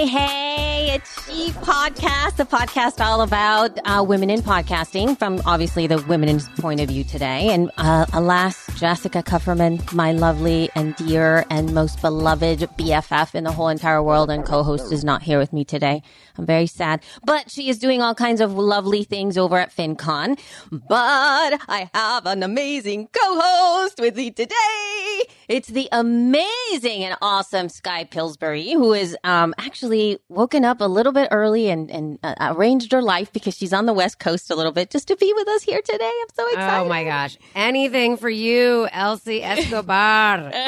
Hey, hey, it's She Podcast, the podcast all about uh, women in podcasting from obviously the women's point of view today. And uh, alas, Jessica Kupferman, my lovely and dear and most beloved BFF in the whole entire world and co-host is not here with me today. I'm very sad, but she is doing all kinds of lovely things over at FinCon. But I have an amazing co-host with me today. It's the amazing and awesome Sky Pillsbury, who is um, actually woken up a little bit early and, and uh, arranged her life because she's on the West Coast a little bit just to be with us here today. I'm so excited. Oh my gosh. Anything for you, Elsie Escobar.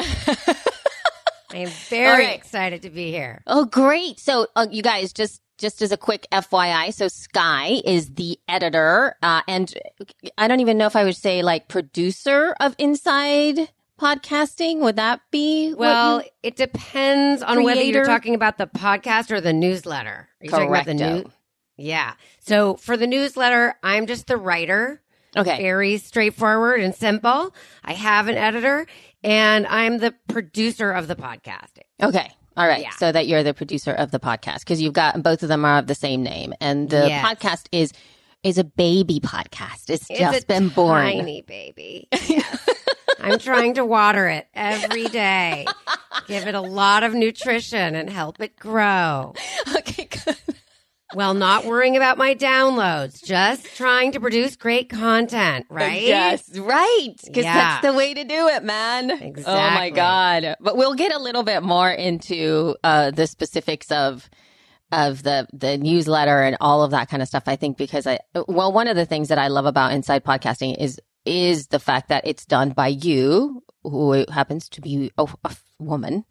I'm very right. excited to be here. Oh, great. So, uh, you guys, just just as a quick FYI, so Sky is the editor, uh, and I don't even know if I would say like producer of Inside Podcasting. Would that be Well, you- it depends on whether you're talking about the podcast or the newsletter. Are you talking about the Correcto. new? Yeah. So for the newsletter, I'm just the writer. Okay? Very straightforward and simple. I have an editor and I'm the producer of the podcast. Okay. All right. Yeah. So that you're the producer of the podcast because you've got both of them are of the same name, and the Yes. podcast is is a baby podcast. It's, It's just been born. Tiny baby. Yes. I'm trying to water it every day. Give it a lot of nutrition and help it grow. okay. While not worrying about my downloads, just trying to produce great content, right? Yes, right. Because Yeah. that's the way to do it, man. Exactly. Oh my god! But we'll get a little bit more into uh, the specifics of of the the newsletter and all of that kind of stuff. I think because I well, one of the things that I love about Inside Podcasting is is the fact that it's done by you, who happens to be a, a woman.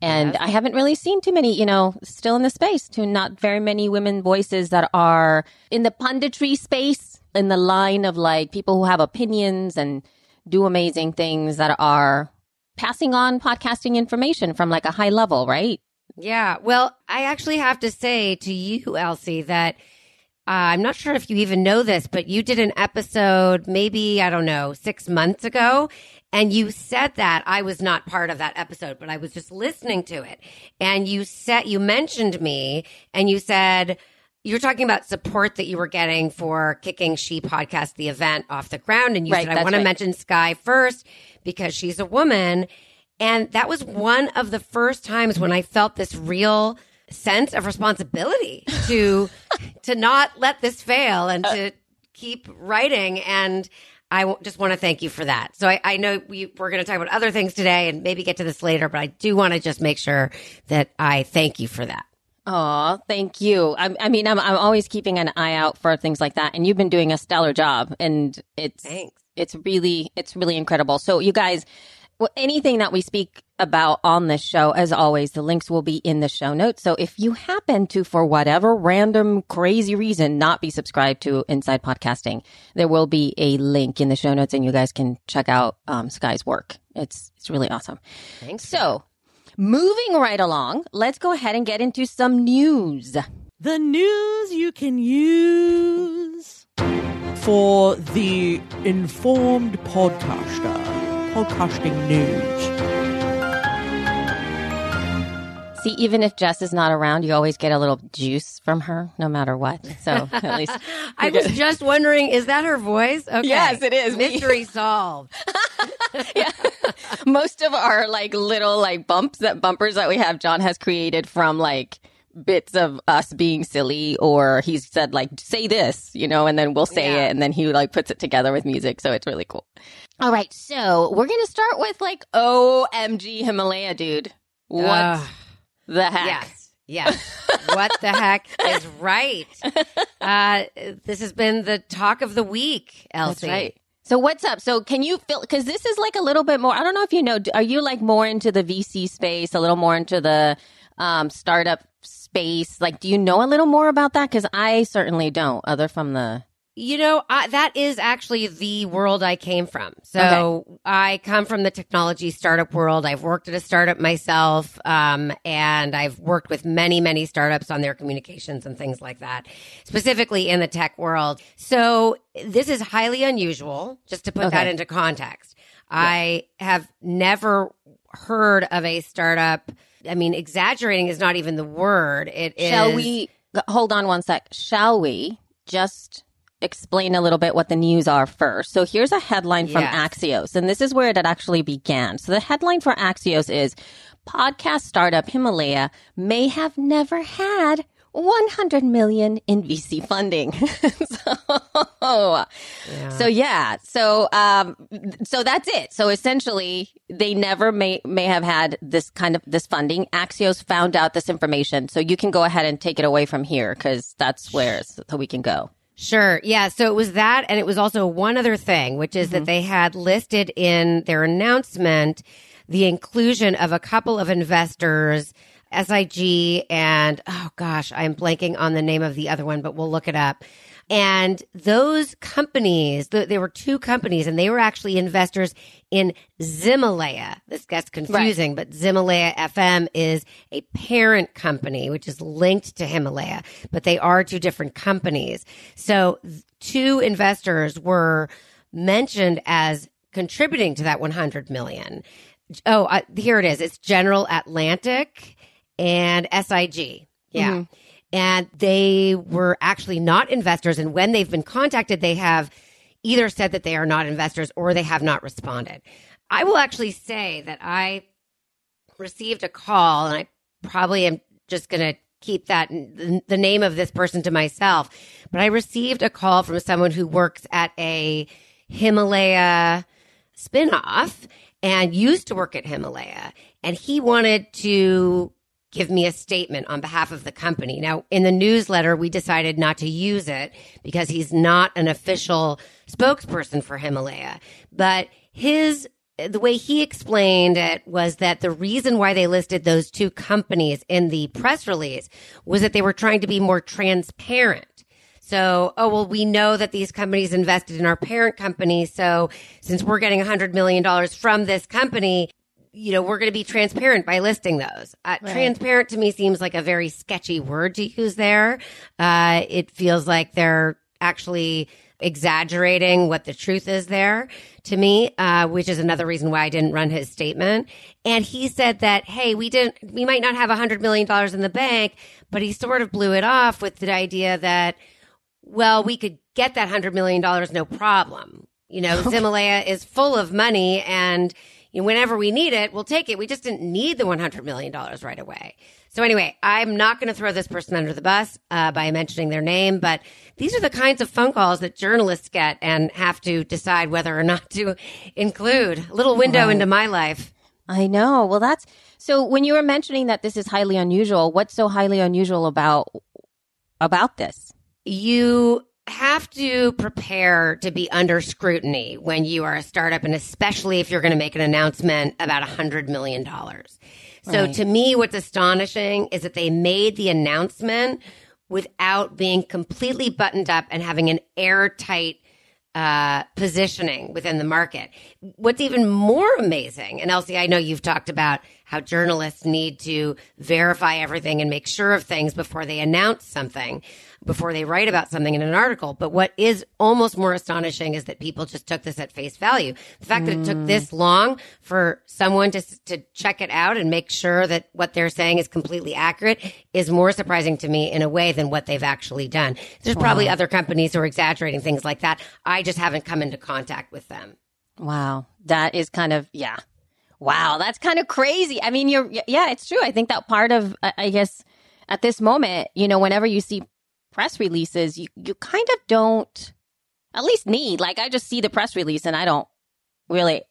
And. I haven't really seen too many, you know, still in the space, to not very many women voices that are in the punditry space, in the line of like people who have opinions and do amazing things that are passing on podcasting information from like a high level, right? Yeah. Well, I actually have to say to you, Elsie, that uh, I'm not sure if you even know this, but you did an episode maybe, I don't know, six months ago. And you said that I was not part of that episode, but I was just listening to it. And you said, you mentioned me and you said, you were talking about support that you were getting for kicking she podcast, the event off the ground. And you Right, said, I want to mention Sky first because she's a woman. And that was one of the first times when I felt this real sense of responsibility to to not let this fail and uh, to keep writing and I w- just want to thank you for that. So I, I know we, we're going to talk about other things today and maybe get to this later, but I do want to just make sure that I thank you for that. Oh, thank you. I, I mean, I'm, I'm always keeping an eye out for things like that, and you've been doing a stellar job, and it's Thanks. it's really it's really incredible. So, you guys, well, anything that we speak about on this show, as always, the links will be in the show notes. So, if you happen to, for whatever random crazy reason, not be subscribed to Inside Podcasting, there will be a link in the show notes, and you guys can check out um, Sky's work. It's it's really awesome. Thanks. So, moving right along, let's go ahead and get into some news. The news you can use for the informed podcaster. Podcasting news. See, even if Jess is not around, you always get a little juice from her, no matter what. So at least I was just wondering, is that her voice? Okay. Yes, it is. Mystery solved. most of our like little like bumps that bumpers that we have, John has created from like bits of us being silly, or he's said like say this, you know, and then we'll say Yeah. it, and then he like puts it together with music, so it's really cool. All right, so we're gonna start with like OMG Himalaya, dude. What Ugh. the heck? Yes. Yes. what the heck is right? Uh, this has been the talk of the week, That's Elsie. right. So what's up? So can you feel because this is like a little bit more. I don't know if you know. Are you like more into the VC space, a little more into the um, startup space? Like, do you know a little more about that? Because I certainly don't, other from the You know, I, that is actually the world I came from. So I come from the technology startup world. I've worked at a startup myself, um, and I've worked with many, many startups on their communications and things like that, specifically in the tech world. So this is highly unusual, just to put that into context. I have never heard of a startup. I mean, exaggerating is not even the word. It is. Shall we hold on one sec? Shall we just explain a little bit what the news are first? So here's a headline from Axios, and this is where it actually began. So the headline for Axios is podcast startup Himalaya may have never had 100 million in VC funding. so, so yeah. So, um, so that's it. So essentially they never may, may have had this kind of this funding. Axios found out this information. So you can go ahead and take it away from here because that's where so we can go. Sure. Yeah. So it was that. And it was also one other thing, which is that mm-hmm. they had listed in their announcement the inclusion of a couple of investors, SIG and, oh gosh, I'm blanking on the name of the other one, but we'll look it up. And those companies, th- there were two companies, and they were actually investors in Ximalaya. This gets confusing, but Ximalaya FM is a parent company, which is linked to Himalaya, but they are two different companies. So two investors were mentioned as contributing to that 100 million. Oh, uh, here it is. It's General Atlantic and SIG. Yeah. And they were actually not investors. And when they've been contacted, they have either said that they are not investors or they have not responded. I will actually say that I received a call, and I probably am just going to keep that the, name of this person to myself. But I received a call from someone who works at a Himalaya spinoff and used to work at Himalaya, and he wanted to give me a statement on behalf of the company. Now, in the newsletter, we decided not to use it because he's not an official spokesperson for Himalaya. But his the way he explained it was that the reason why they listed those two companies in the press release was that they were trying to be more transparent. So, oh, well, we know that these companies invested in our parent company. So since we're getting $100 million from this company, you know, we're going to be transparent by listing those. Uh, Transparent to me seems like a very sketchy word to use there. Uh, it feels like they're actually exaggerating what the truth is there to me, uh, which is another reason why I didn't run his statement. And he said that, hey, we didn't, we might not have a hundred million dollars in the bank, but he sort of blew it off with the idea that, well, we could get that hundred million dollars no problem. You know, Ximalaya is full of money and you know, whenever we need it, we'll take it. We just didn't need the $100 million right away. So anyway, I'm not going to throw this person under the bus uh, by mentioning their name, but these are the kinds of phone calls that journalists get and have to decide whether or not to include. A little window into my life. I know. Well, that's so when you were mentioning that this is highly unusual, what's so highly unusual about about this? you have to prepare to be under scrutiny when you are a startup and especially if you're going to make an announcement about a hundred million dollars. So Right. to me, what's astonishing is that they made the announcement without being completely buttoned up and having an airtight uh, positioning within the market. What's even more amazing, and Elsie, I know you've talked about how journalists need to verify everything and make sure of things before they announce something, before they write about something in an article. But what is almost more astonishing is that people just took this at face value. The fact that it took this mm. long for someone to to check it out and make sure that what they're saying is completely accurate is more surprising to me in a way than what they've actually done. There's probably other companies who are exaggerating things like that. I just haven't come into contact with them. Wow, that is kind of yeah. Wow, that's kind of crazy. I mean, you're yeah, it's true. I think that part of I I guess at this moment, you know, whenever you see press releases, you you kind of don't at least need, like I just see the press release and I don't really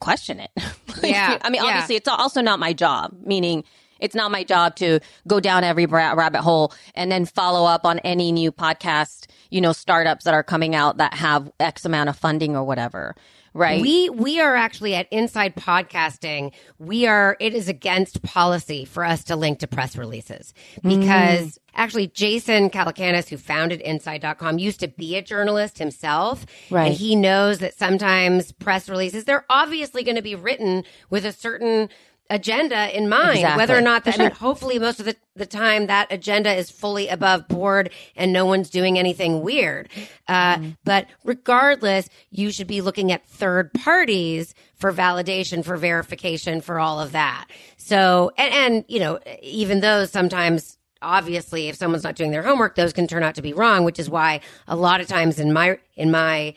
question it. Like, Yeah, I mean, yeah. obviously it's also not my job, meaning It's not my job to go down every rabbit hole and then follow up on any new podcast, you know, startups that are coming out that have X amount of funding or whatever. Right. We we are actually at Inside Podcasting. We are it is against policy for us to link to press releases because mm. actually Jason Calacanis, who founded Inside.com, used to be a journalist himself. Right. And he knows that sometimes press releases, they're obviously going to be written with a certain agenda in mind, Exactly. whether or not that, I mean, hopefully most of the, the time that agenda is fully above board and no one's doing anything weird. Uh, but regardless, you should be looking at third parties for validation, for verification, for all of that. So, and, and, you know, even those sometimes obviously if someone's not doing their homework, those can turn out to be wrong, which is why a lot of times in my, in my,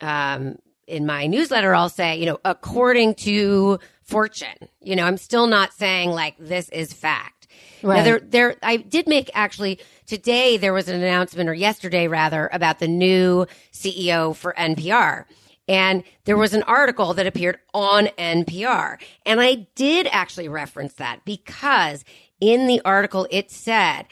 um, in my newsletter, I'll say, you know, according to fortune, you know, I'm still not saying like this is fact. Now, Right. there, there, I did make actually today there was an announcement or yesterday rather about the new CEO for NPR. And there was an article that appeared on NPR. And I did actually reference that because in the article it said,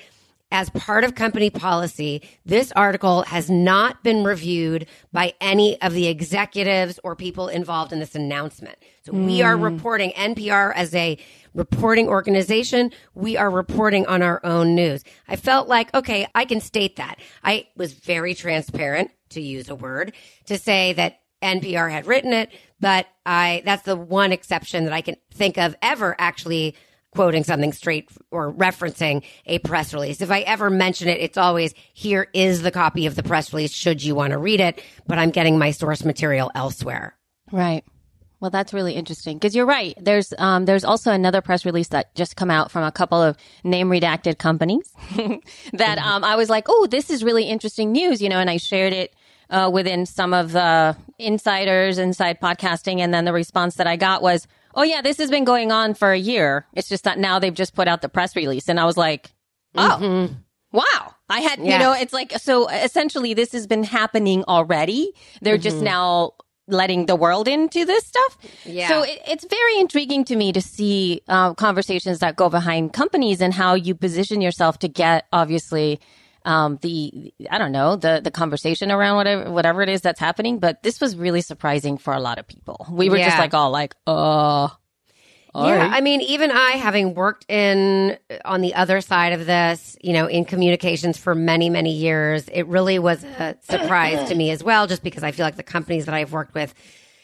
as part of company policy, this article has not been reviewed by any of the executives or people involved in this announcement. So we are hmm. reporting NPR as a reporting organization. We are reporting on our own news. I felt like, okay, I can state that. I was very transparent, to use a word, to say that NPR had written it, but I, that's the one exception that I can think of ever actually quoting something straight or referencing a press release. If I ever mention it, it's always here is the copy of the press release should you want to read it, but I'm getting my source material elsewhere. Right. Well, that's really interesting because you're right. There's um, there's also another press release that just come out from a couple of name redacted companies that um, I was like, oh, this is really interesting news, you know, and I shared it uh, within some of the insiders, inside podcasting, and then the response that I got was, oh yeah, this has been going on for a year. It's just that now they've just put out the press release, and I was like, oh. Wow. I had, you know, it's like, so essentially this has been happening already. They're just now letting the world into this stuff. Yeah. So it, it's very intriguing to me to see uh, conversations that go behind companies and how you position yourself to get, obviously, um, the I don't know the the conversation around whatever whatever it is that's happening. But this was really surprising for a lot of people. We were just like all like, uh, all yeah, right. I mean, even I, having worked in on the other side of this, you know, in communications for many, many years, it really was a surprise to me as well, just because I feel like the companies that I've worked with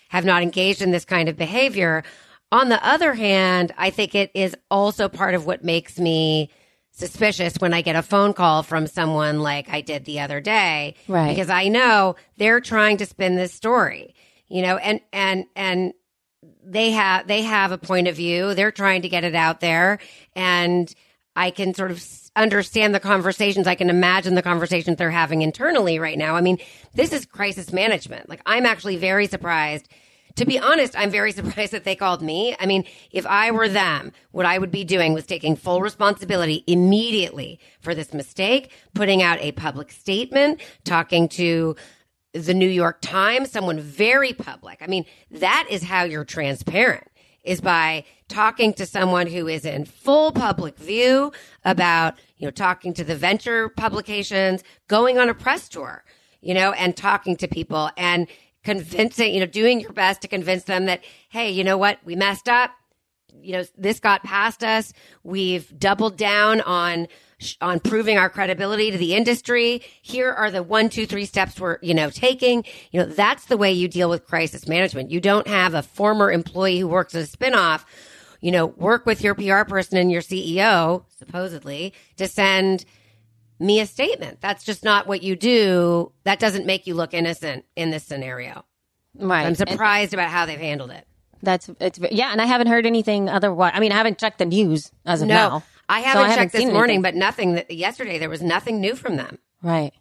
have not engaged in this kind of behavior. On the other hand, I think it is also part of what makes me suspicious when I get a phone call from someone like I did the other day. Right. Because I know they're trying to spin this story, you know, and, and, and, they have they have a point of view they're trying to get it out there and i can sort of understand the conversations i can imagine the conversations they're having internally right now i mean this is crisis management like i'm actually very surprised to be honest i'm very surprised that they called me i mean if i were them what i would be doing was taking full responsibility immediately for this mistake putting out a public statement talking to the New York Times, someone very public. I mean, that is how you're transparent is by talking to someone who is in full public view about, you know, talking to the venture publications, going on a press tour, you know, and talking to people and convincing, you know, doing your best to convince them that, hey, you know what? We messed up. You know this got past us. We've doubled down on on proving our credibility to the industry. Here are the one two three steps we're you know taking. You know that's the way you deal with crisis management. You don't have a former employee who works at a spinoff you know work with your pr person and your ceo supposedly to send me a statement that's just not what you do that doesn't make you look innocent in this scenario right. i'm And- surprised about how they've handled it That's it's yeah, and I haven't heard anything otherwise. I mean, I haven't checked the news as of No, now. I So haven't checked this seen morning, anything. but nothing. That, yesterday there was nothing new from them. right,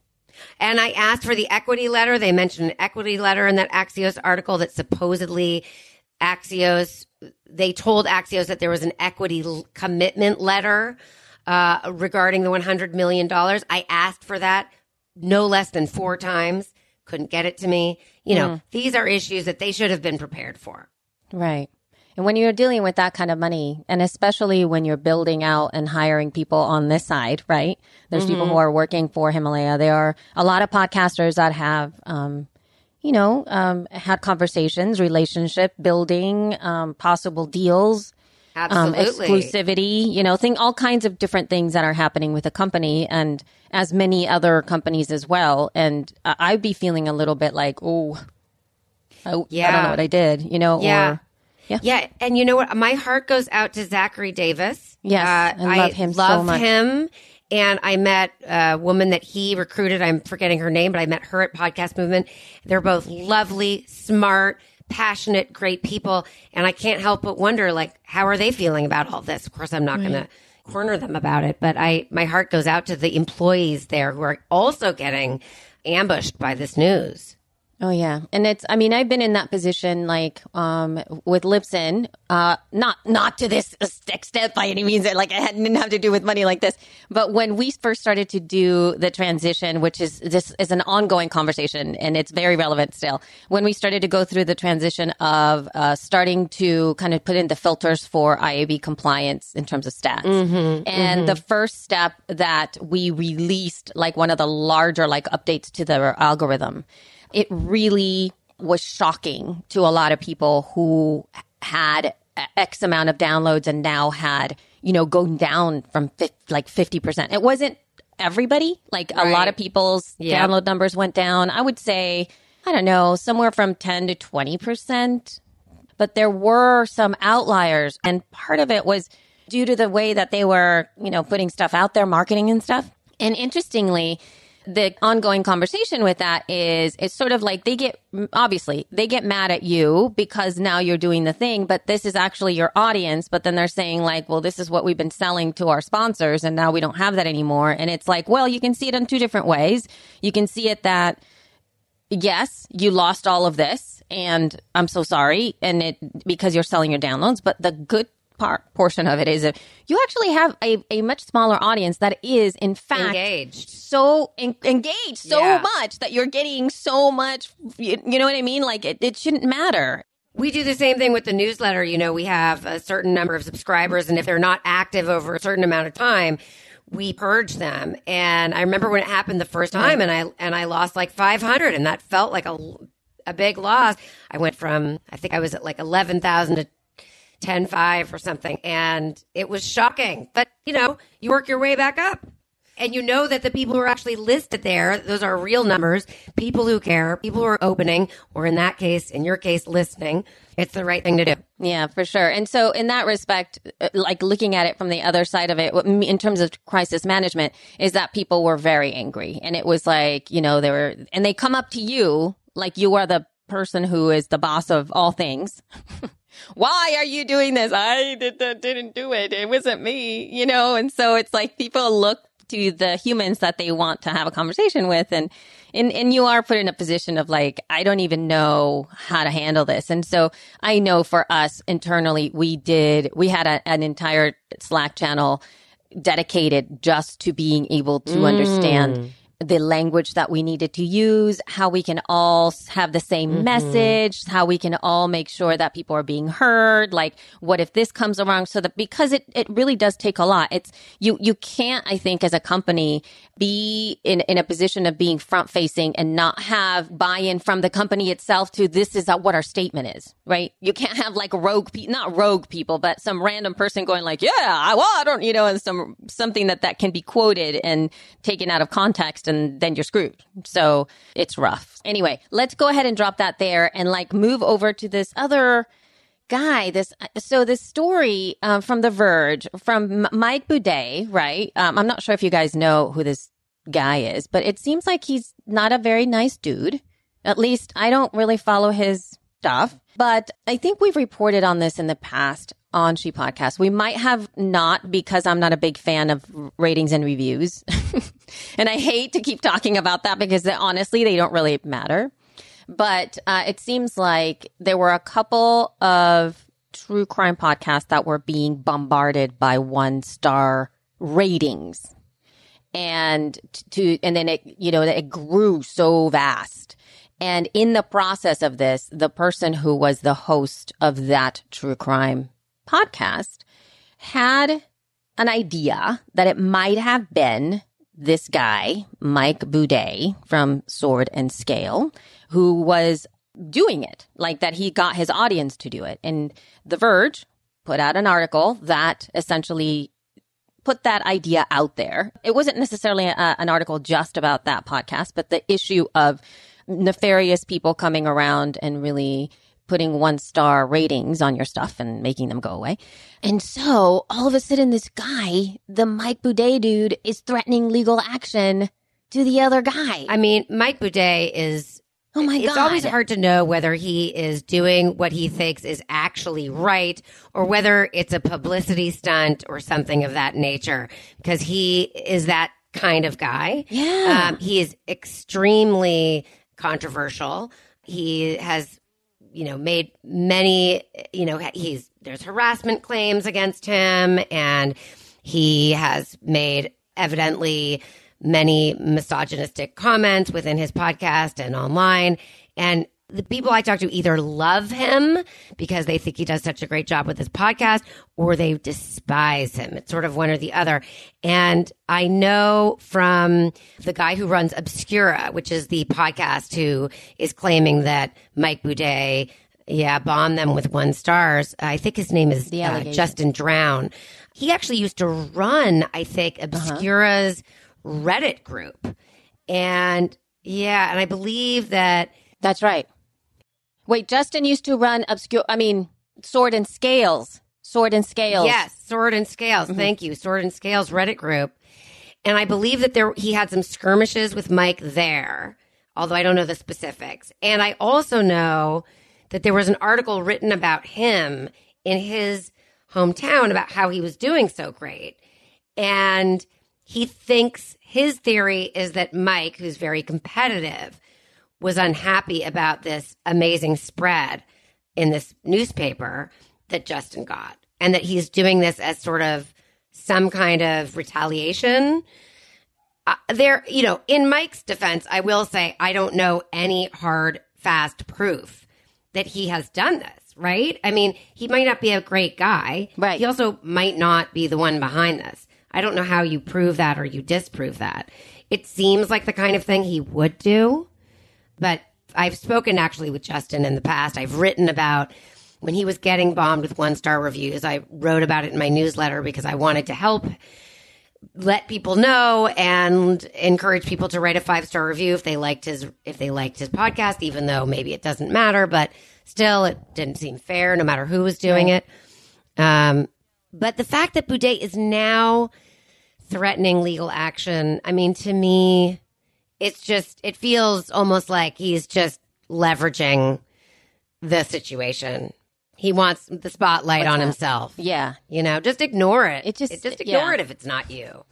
And I asked for the equity letter. They mentioned an equity letter in that Axios article that supposedly Axios, they told Axios that there was an equity l- commitment letter uh, regarding the $100 million. I asked for that no less than four times. Couldn't get it to me. You know, these are issues that they should have been prepared for. right. And when you're dealing with that kind of money, and especially when you're building out and hiring people on this side, right? There's people who are working for Himalaya. There are a lot of podcasters that have, um, you know, um, had conversations, relationship building, um, possible deals, um, Absolutely. exclusivity, you know, thing, all kinds of different things that are happening with a company and as many other companies as well. And I- I'd be feeling a little bit like, oh, I, I don't know what I did, you know, Yeah. or Yeah. Yeah. And you know what? My heart goes out to Zachary Davis. Yes, Uh, I love him so love much. him. And I met a woman that he recruited. I'm forgetting her name, but I met her at Podcast Movement. They're both lovely, smart, passionate, great people. And I can't help but wonder, like, how are they feeling about all this? Of course, I'm not going to corner them about it, but I, my heart goes out to the employees there who are also getting ambushed by this news. Oh yeah, and it's. I mean, I've been in that position, like um, with Libsyn. Uh, not not to this extent by any means. Like I had, didn't have to do with money like this. But when we first started to do the transition, which is this is an ongoing conversation, and it's very relevant still. When we started to go through the transition of uh, starting to kind of put in the filters for IAB compliance in terms of stats, and the first step that we released, like one of the larger like updates to the algorithm it really was shocking to a lot of people who had X amount of downloads and now had, you know, gone down from fif- like 50%. It wasn't everybody. Like a lot of people's Yeah. download numbers went down. I would say, I don't know, somewhere from 10 to 20%. But there were some outliers. And part of it was due to the way that they were, you know, putting stuff out there, marketing and stuff. And interestingly, the ongoing conversation with that is it's sort of like they get obviously they get mad at you because now you're doing the thing but this is actually your audience. But then they're saying like well this is what we've been selling to our sponsors and now we don't have that anymore. And it's like well you can see it in two different ways. You can see it that yes, you lost all of this and I'm so sorry. And it, because you're selling your downloads, but the good part portion of it is that you actually have a, a much smaller audience that is in fact Engaged. so en- engaged so Yeah. much that you're getting so much, you, you know what I mean? Like it, it shouldn't matter. We do the same thing with the newsletter. You know, we have a certain number of subscribers, and if they're not active over a certain amount of time, we purge them. And I remember when it happened the first time, and I and I lost like 500, and that felt like a a big loss. I went from I think I was at like 11,000 to 10.5 or something, and it was shocking. But you know, you work your way back up. And you know that the people who are actually listed there, those are real numbers, people who care, people who are opening, or in that case, in your case, listening. It's the right thing to do. Yeah, for sure. And so, in that respect, uh, like looking at it from the other side of it, in terms of crisis management, is that people were very angry. And it was like, you know, they were, and they come up to you like you are the person who is the boss of all things. Why are you doing this? I did, didn't do it. It wasn't me, you know? And so it's like people look to the humans that they want to have a conversation with and and and you are put in a position of like I don't even know how to handle this. And so I know for us internally we did we had a, an entire Slack channel dedicated just to being able to understand mm. The language that we needed to use, how we can all have the same mm-hmm. message, how we can all make sure that people are being heard. Like, what if this comes around? So that because it, it really does take a lot. It's you, you can't, I think, as a company be in, in a position of being front facing and not have buy in from the company itself to this is what our statement is, right? You can't have like rogue, pe- not rogue people, but some random person going like, yeah, I, well, I don't, you know, and some, something that that can be quoted and taken out of context and then you're screwed. So it's rough. Anyway, let's go ahead and drop that there and like move over to this other guy. This so this story um, from The Verge from Mike Boudet, right? Um, I'm not sure if you guys know who this guy is, but it seems like he's not a very nice dude. At least I don't really follow his stuff, but I think we've reported on this in the past on She Podcast. We might have not because I'm not a big fan of ratings and reviews. and I hate to keep talking about that because honestly, they don't really matter. But uh, it seems like there were a couple of true crime podcasts that were being bombarded by one star ratings and to and then it you know it grew so vast And in the process of this, the person who was the host of that true crime podcast had an idea that it might have been this guy, Mike Boudet from Sword and Scale, who was doing it, like that he got his audience to do it. And The Verge put out an article that essentially put that idea out there. It wasn't necessarily a, an article just about that podcast, but the issue of nefarious people coming around and really putting one star ratings on your stuff and making them go away. And so all of a sudden, this guy, the Mike Boudet dude, is threatening legal action to the other guy. I mean, Mike Boudet is. Oh my It's always hard to know whether he is doing what he thinks is actually right or whether it's a publicity stunt or something of that nature because he is that kind of guy. Yeah. Um, he is extremely controversial. He has, you know, made many, you know, he's, there's harassment claims against him and he has made evidently many misogynistic comments within his podcast and online. And the people I talk to either love him because they think he does such a great job with his podcast or they despise him. It's sort of one or the other. And I know from the guy who runs Obscura, which is the podcast who is claiming that Mike Boudet, yeah, bombed them with one stars. I think his name is uh. Justin Drown. He actually used to run, I think, Obscura's Reddit group. And yeah, and I believe that That's right. Wait, Justin used to run obscure, I mean, Sword and Scales. Sword and Scales. Yes, Sword and Scales. Mm-hmm. Thank you, Sword and Scales Reddit group. And I believe that there he had some skirmishes with Mike there, although I don't know the specifics. And I also know that there was an article written about him in his hometown about how he was doing so great. And he thinks his theory is that Mike, who's very competitive, was unhappy about this amazing spread in this newspaper that Justin got, and that he's doing this as sort of some kind of retaliation. Uh, there, you know, in Mike's defense, I will say I don't know any hard, fast proof that he has done this, right? I mean, he might not be a great guy. Right. He also might not be the one behind this. I don't know how you prove that or you disprove that. It seems like the kind of thing he would do, but I've spoken actually with Justin in the past. I've written about when he was getting bombed with one star reviews. I wrote about it in my newsletter because I wanted to help let people know and encourage people to write a five star review if they liked his if they liked his podcast, even though maybe it doesn't matter, but still it didn't seem fair no matter who was doing it. Um, but the fact that Boudet is now threatening legal action, I mean, to me, it's just it feels almost like he's just leveraging the situation. He wants the spotlight on himself. Yeah. You know, just ignore it. It just- just ignore yeah. it if it's not you.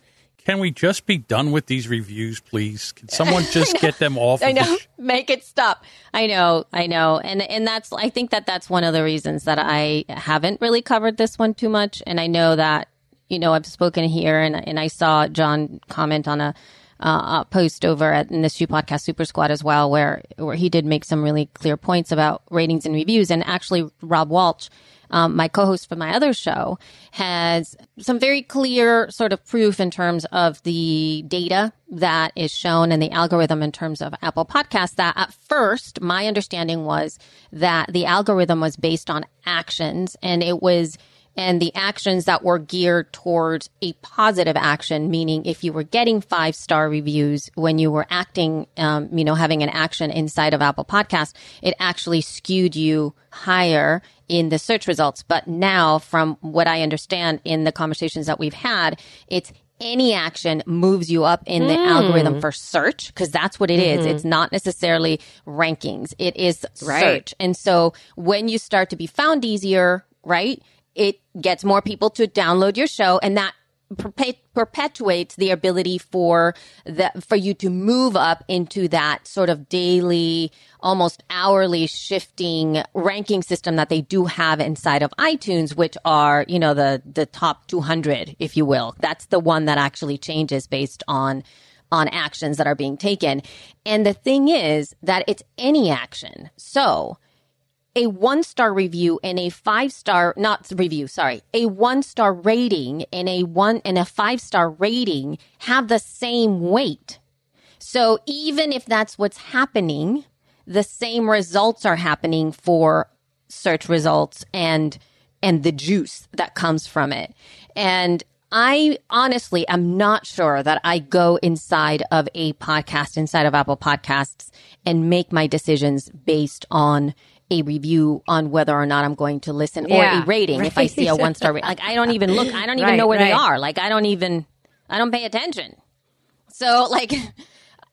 Can we just be done with these reviews, please? Can someone just get them off? I of the know. sh- Make it stop. I know. I know. And and that's I think that that's one of the reasons that I haven't really covered this one too much. And I know that you know I've spoken here, and and I saw John comment on a. Uh, post over at in the She Podcast Super Squad as well, where where he did make some really clear points about ratings and reviews. And actually, Rob Walsh, um, my co-host for my other show, has some very clear sort of proof in terms of the data that is shown and the algorithm in terms of Apple Podcasts. That at first, my understanding was that the algorithm was based on actions, and it was and the actions that were geared towards a positive action, meaning if you were getting five star reviews when you were acting, um, you know, having an action inside of Apple Podcast, it actually skewed you higher in the search results. But now, from what I understand in the conversations that we've had, it's any action moves you up in the algorithm for search because that's what it is. It's not necessarily rankings. It is Right. search. And so when you start to be found easier, right? It gets more people to download your show and that perpetuates the ability for the for you to move up into that sort of daily almost hourly shifting ranking system that they do have inside of iTunes which are you know the the top 200 if you will that's the one that actually changes based on on actions that are being taken. And the thing is that it's any action. So a one star review and a five star, not review, sorry, a one star rating and a one and a five star rating have the same weight. So even if that's what's happening, the same results are happening for search results and and the juice that comes from it. And I honestly am not sure that I go inside of a podcast, inside of Apple Podcasts, and make my decisions based on a review on whether or not I'm going to listen Yeah, or a rating if I see a one star rating. Like I don't even look, I don't even Right, know where they are. Like I don't even, I don't pay attention. So like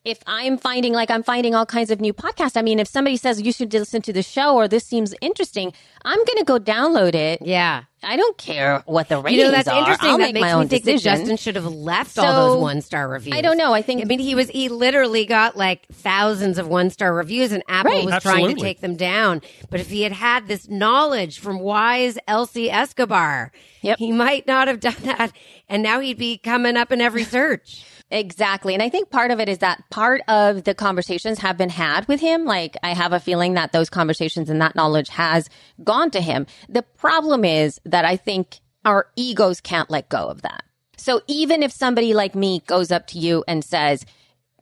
if I'm finding like I'm finding all kinds of new podcasts, I mean, if somebody says you should listen to the show or this seems interesting, I'm going to go download it. Yeah. I don't care what the ratings You know, that's are. interesting. I'll that make makes my own me think decision. that Justin should have left all those one star reviews. I don't know. I think- I mean, he was he literally got like thousands of one star reviews, and Apple Right. was trying to take them down. But if he had had this knowledge from wise Elsie Escobar, Yep. he might not have done that, and now he'd be coming up in every search. Exactly. And I think part of it is that part of the conversations have been had with him. Like, I have a feeling that those conversations and that knowledge has gone to him. The problem is that I think our egos can't let go of that. So even if somebody like me goes up to you and says,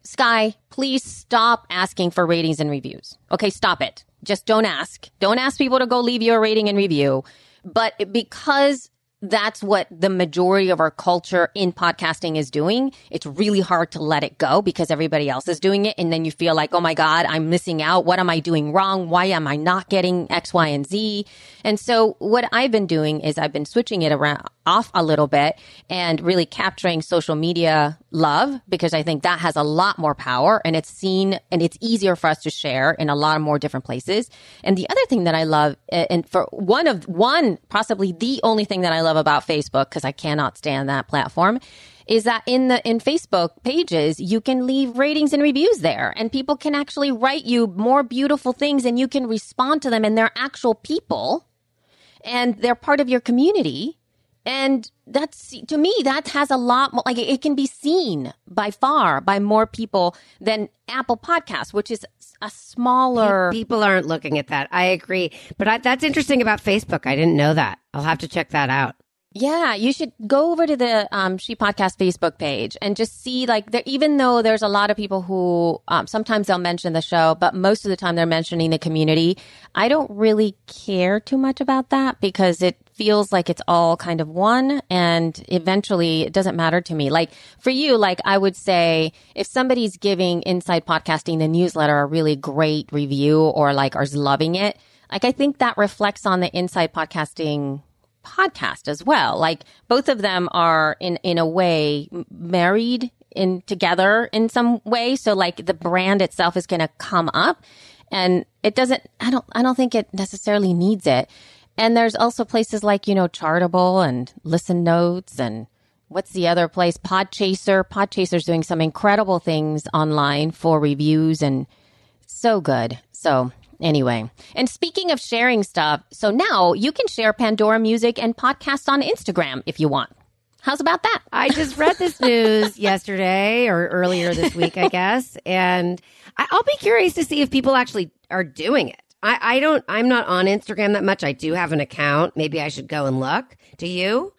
Sky, please stop asking for ratings and reviews. Okay, stop it. Just don't ask. Don't ask people to go leave you a rating and review. But because that's what the majority of our culture in podcasting is doing, it's really hard to let it go because everybody else is doing it. And then you feel like, oh my God, I'm missing out. What am I doing wrong? Why am I not getting X, Y, and Z? And so what I've been doing is I've been switching it around off a little bit and really capturing social media love because I think that has a lot more power and it's seen and it's easier for us to share in a lot of more different places. And the other thing that I love, uh, and for one of one, possibly the only thing that I love about Facebook, because I cannot stand that platform, is that in the in Facebook pages you can leave ratings and reviews there and people can actually write you more beautiful things and you can respond to them and they're actual people and they're part of your community and that's to me that has a lot more like it can be seen by far by more people than apple Podcasts, which is a smaller People aren't looking at that. I agree, but I, that's interesting about Facebook. I didn't know that. I'll have to check that out. Yeah, you should go over to the um, She Podcast Facebook page and just see like there, even though there's a lot of people who um, sometimes they'll mention the show, but most of the time they're mentioning the community. I don't really care too much about that because it feels like it's all kind of one and eventually it doesn't matter to me. Like for you, like I would say if somebody's giving Inside Podcasting, the newsletter, a really great review or like is loving it, like I think that reflects on the Inside Podcasting podcast as well. Like both of them are in in a way married in together in some way. So like the brand itself is going to come up, and it doesn't. I don't. I don't think it necessarily needs it. And there's also places like you know Chartable and Listen Notes and. What's the other place? Podchaser. Podchaser's doing some incredible things online for reviews and so good. So anyway, and speaking of sharing stuff, so now you can share Pandora music and podcasts on Instagram if you want. How's about that? I just read this news yesterday or earlier this week, I guess, and I'll be curious to see if people actually are doing it. I, I don't. I'm not on Instagram that much. I do have an account. Maybe I should go and look. Do you?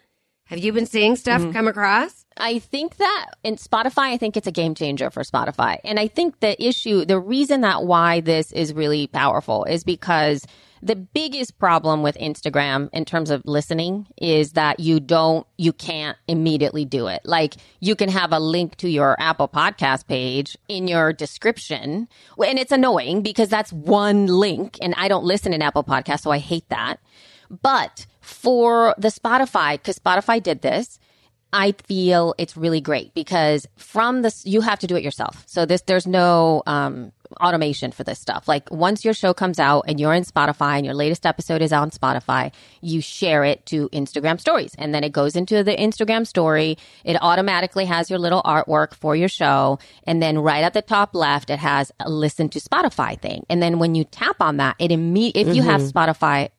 Have you been seeing stuff mm-hmm. come across? I think that in Spotify, I think it's a game changer for Spotify. And I think the issue, the reason that why this is really powerful is because the biggest problem with Instagram in terms of listening is that you don't, you can't immediately do it. Like you can have a link to your Apple podcast page in your description. And it's annoying because that's one link and I don't listen in Apple podcast. So I hate that. But for the Spotify, because Spotify did this, I feel it's really great because from this, you have to do it yourself. So this, there's no, um, automation for this stuff. Like once your show comes out and you're in Spotify and your latest episode is on Spotify, you share it to Instagram stories and then it goes into the Instagram story. It automatically has your little artwork for your show. And then right at the top left, it has a listen to Spotify thing. And then when you tap on that, it immediately, if you have Spotify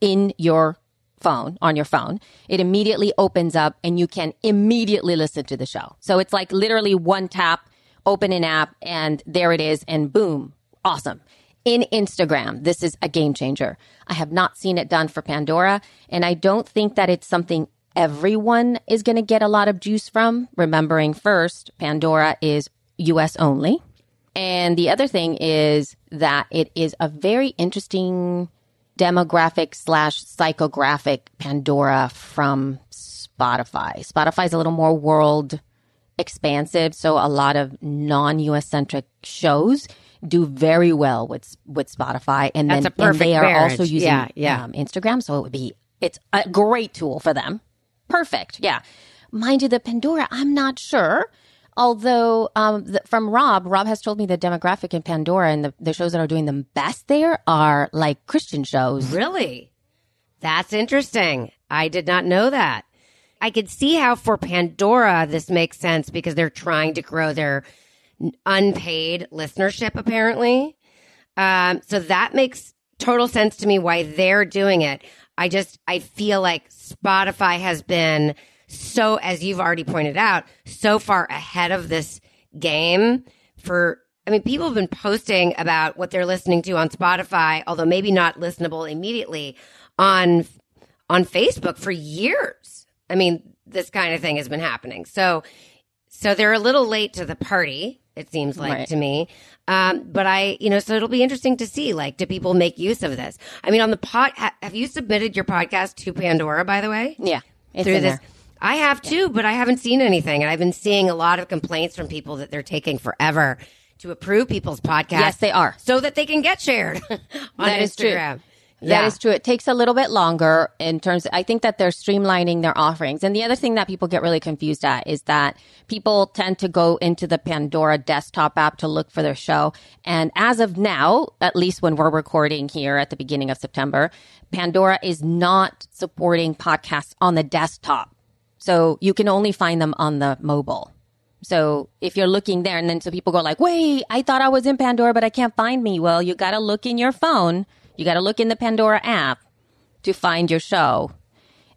in your phone on your phone it immediately opens up and you can immediately listen to the show so it's like literally one tap open an app and there it is and boom, awesome. In Instagram, this is a game changer. I have not seen it done for Pandora and I don't think that it's something everyone is going to get a lot of juice from. Remembering first, Pandora is US only. And the other thing is that it is a very interesting demographic slash psychographic Pandora from Spotify. Spotify is a little more world expansive, so a lot of non US centric shows do very well with with Spotify, and That's then and they are marriage. also using Yeah, yeah. Um, Instagram, so it would be it's a great tool for them. Perfect, yeah. Mind you, the Pandora, I'm not sure. Although um, from Rob, Rob has told me the demographic in Pandora and the, the shows that are doing the best there are like Christian shows. Really? That's interesting. I did not know that. I could see how for Pandora this makes sense because they're trying to grow their unpaid listenership, apparently. Um, so that makes total sense to me why they're doing it. I just, I feel like Spotify has been so, as you've already pointed out, so far ahead of this game for, I mean, people have been posting about what they're listening to on Spotify, although maybe not listenable immediately on, on Facebook for years. I mean, this kind of thing has been happening. So, so they're a little late to the party, it seems like Right. to me. Um, but I, you know, so it'll be interesting to see, like, do people make use of this? I mean, on the pod, ha- have you submitted your podcast to Pandora, by the way? Yeah, it's Through this. there. I have too, but I haven't seen anything. And I've been seeing a lot of complaints from people that they're taking forever to approve people's podcasts. Yes, they are. So that they can get shared on That is true. Instagram. That is true. It takes a little bit longer in terms. I think that they're streamlining their offerings. And the other thing that people get really confused at is that people tend to go into the Pandora desktop app to look for their show. And as of now, at least when we're recording here at the beginning of September, Pandora is not supporting podcasts on the desktop. So you can only find them on the mobile. So if you're looking there and then so people go like, wait, I thought I was in Pandora, but I can't find me. Well, you got to look in your phone. You got to look in the Pandora app to find your show.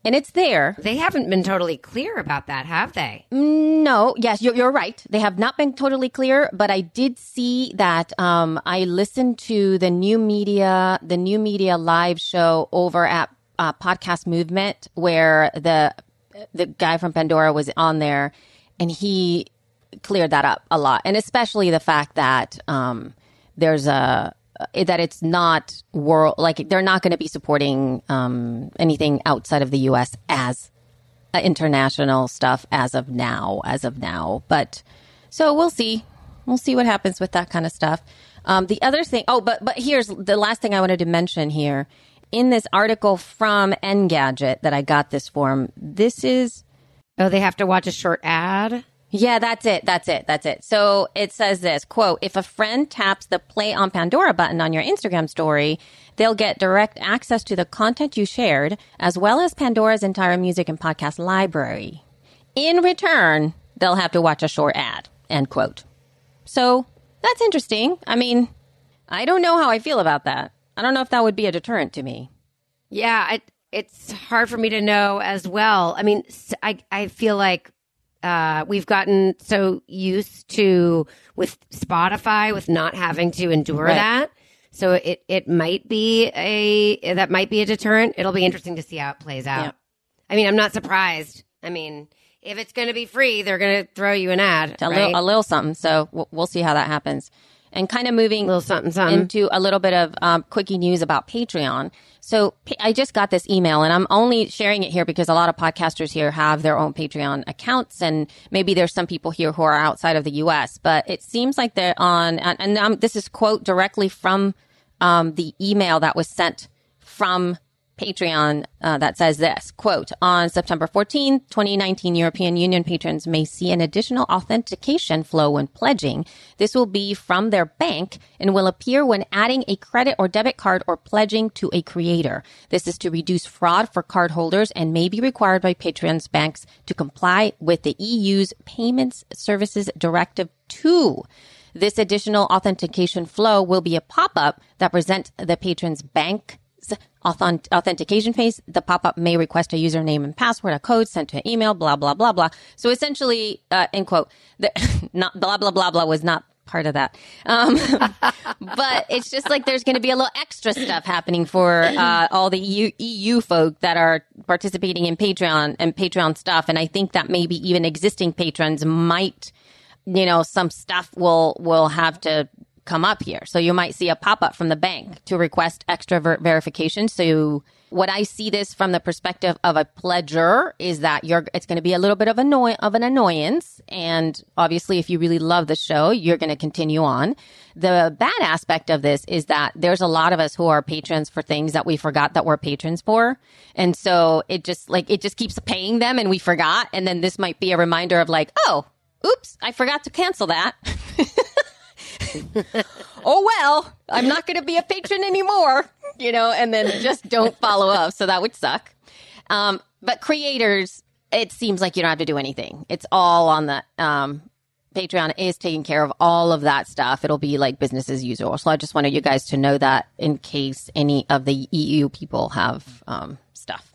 And it's there. They haven't been totally clear about that, have they? No, yes, you're, you're right. They have not been totally clear, but I did see that. Um, I listened to the new media, the new media live show over at uh, Podcast Movement, where the the guy from Pandora was on there, and he cleared that up a lot, and especially the fact that um, there's a that it's not world like they're not going to be supporting um, anything outside of the U.S. as uh, international stuff as of now, as of now. But so we'll see. We'll see what happens with that kind of stuff. Um, the other thing, oh, but but here's the last thing I wanted to mention here. In this article from Engadget that I got this from, this is Oh, they have to watch a short ad? yeah, that's it. That's it. That's it. So it says this quote, if a friend taps the play on Pandora button on your Instagram story, they'll get direct access to the content you shared, as well as Pandora's entire music and podcast library. In return, they'll have to watch a short ad, end quote. So that's interesting. I mean, I don't know how I feel about that. I don't know if that would be a deterrent to me. Yeah, it, it's hard for me to know as well. I mean, I I feel like uh, we've gotten so used to with Spotify with not having to endure Right. that. So it, it might be a that might be a deterrent. It'll be interesting to see how it plays out. Yeah. I mean, I'm not surprised. I mean, if it's going to be free, they're going to throw you an ad, A, right? little, a little something. So we'll, we'll see how that happens. And kind of moving little something, something. into a little bit of um, quickie news about Patreon. So I just got this email, and I'm only sharing it here because a lot of podcasters here have their own Patreon accounts, and maybe there's some people here who are outside of the U.S. But it seems like they're on, and, and um, this is quote directly from um, the email that was sent from Patreon uh, that says this quote on September 14, 2019, European Union patrons may see an additional authentication flow when pledging. This will be from their bank and will appear when adding a credit or debit card or pledging to a creator. This is to reduce fraud for card holders and may be required by Patreon's banks to comply with the EU's Payments Services Directive 2. This additional authentication flow will be a pop up that presents the patron's bank authent- authentication phase, the pop-up may request a username and password, a code sent to an email, blah, blah, blah, blah. So essentially, uh, end quote, the, not blah, blah, blah, blah was not part of that. Um, but it's just like there's going to be a little extra stuff happening for uh, all the EU, EU folk that are participating in Patreon and Patreon stuff. And I think that maybe even existing patrons might, you know, some stuff will will have to come up here. So you might see a pop up from the bank to request extra ver- verification. So what I see this from the perspective of a pledger is that you're, it's going to be a little bit of annoy, of an annoyance. And obviously, if you really love the show, you're going to continue on. The bad aspect of this is that there's a lot of us who are patrons for things that we forgot that we're patrons for. And so it just like, it just keeps paying them and we forgot. And then this might be a reminder of like, oh, oops, I forgot to cancel that. oh well, I'm not going to be a patron anymore, you know, and then just don't follow up. So that would suck. Um, but creators, it seems like you don't have to do anything. It's all on the um, Patreon is taking care of all of that stuff. It'll be like business as usual. So I just wanted you guys to know that in case any of the EU people have um, stuff.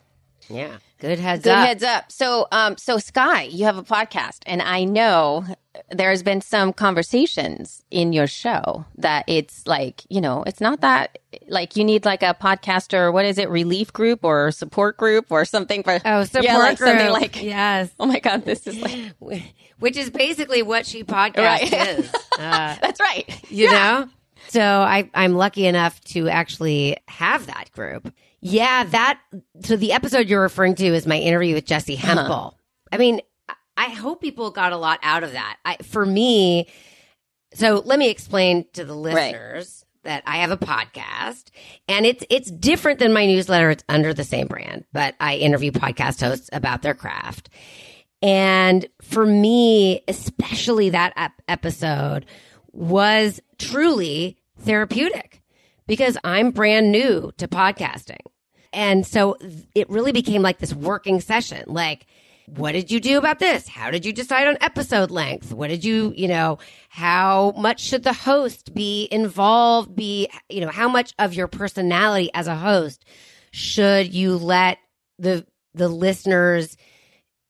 Yeah. Good heads Good up. heads up. So, um, so Sky, you have a podcast, and I know there's been some conversations in your show that it's like, you know, it's not that like you need like a podcaster, what is it, relief group or support group or something for Oh, support yeah, like something group. like yes. Oh my god, this is like Which is basically what she podcast Right. is. Uh, that's right. you know? So I, I'm lucky enough to actually have that group. Yeah, that. So the episode you're referring to is my interview with Jessi Uh-huh. Hempel. I mean, I- hope people got a lot out of that. I, for me, so let me explain to the listeners that I have a podcast and it's it's different than my newsletter. It's under the same brand, but I interview podcast hosts about their craft. And for me, especially that ep- episode was truly therapeutic because I'm brand new to podcasting. And so it really became like this working session. Like, what did you do about this? How did you decide on episode length? What did you, you know, how much should the host be involved? Be, you know, how much of your personality as a host should you let the, the listeners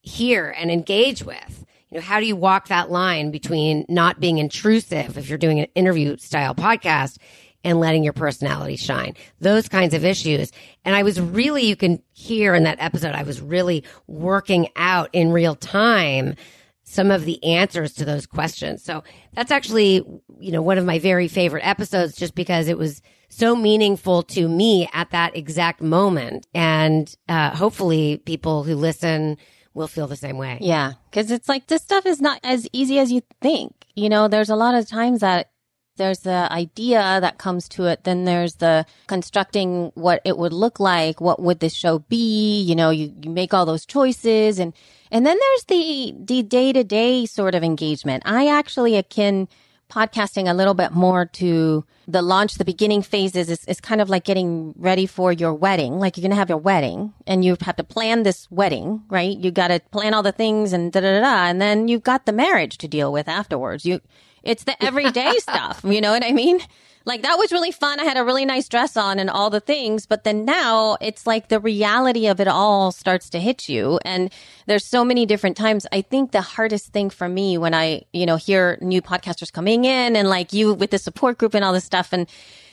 hear and engage with? You know, how do you walk that line between not being intrusive if you're doing an interview style podcast and letting your personality shine? Those kinds of issues. And I was really, you can hear in that episode, I was really working out in real time some of the answers to those questions. So that's actually, you know, one of my very favorite episodes just because it was so meaningful to me at that exact moment. And uh, hopefully people who listen will feel the same way. Yeah, because it's like this stuff is not as easy as you think. You know, there's a lot of times that there's the idea that comes to it, then there's the constructing what it would look like, what would this show be? You know, you, you make all those choices and and then there's the the day to day sort of engagement. I actually akin podcasting a little bit more to the launch, the beginning phases is, is kind of like getting ready for your wedding. Like you're going to have your wedding and you have to plan this wedding, right? You got to plan all the things and da da da da. And then you've got the marriage to deal with afterwards. You, it's the everyday stuff. You know what I mean? Like that was really fun. I had a really nice dress on and all the things, but then now it's like the reality of it all starts to hit you. And there's so many different times. I think the hardest thing for me when I, you know, hear new podcasters coming in and like you with the support group and all this stuff. And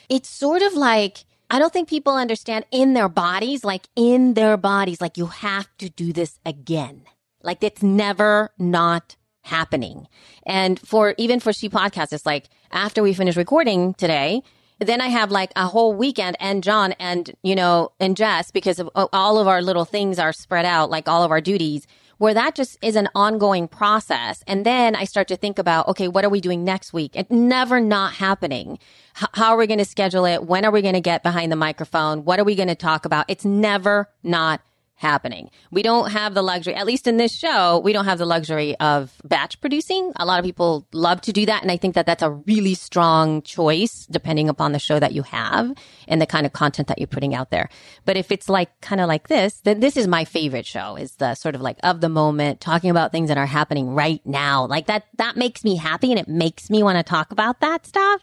it's sort of like, I don't think people understand in their bodies, like in their bodies, like you have to do this again. Like it's never not happening. And for even for She Podcast, it's like after we finish recording today, then I have like a whole weekend and John and, you know, and Jess, because of uh, all of our little things are spread out, like all of our duties, where that just is an ongoing process. And then I start to think about, okay, what are we doing next week? It's never not happening. H- how are we going to schedule it? When are we going to get behind the microphone? What are we going to talk about? It's never not happening. We don't have the luxury, at least in this show, we don't have the luxury of batch producing. A lot of people love to do that. And I think that that's a really strong choice depending upon the show that you have and the kind of content that you're putting out there. But if it's like kind of like this, then this is my favorite show is the sort of like of the moment, talking about things that are happening right now. Like that, that makes me happy and it makes me want to talk about that stuff.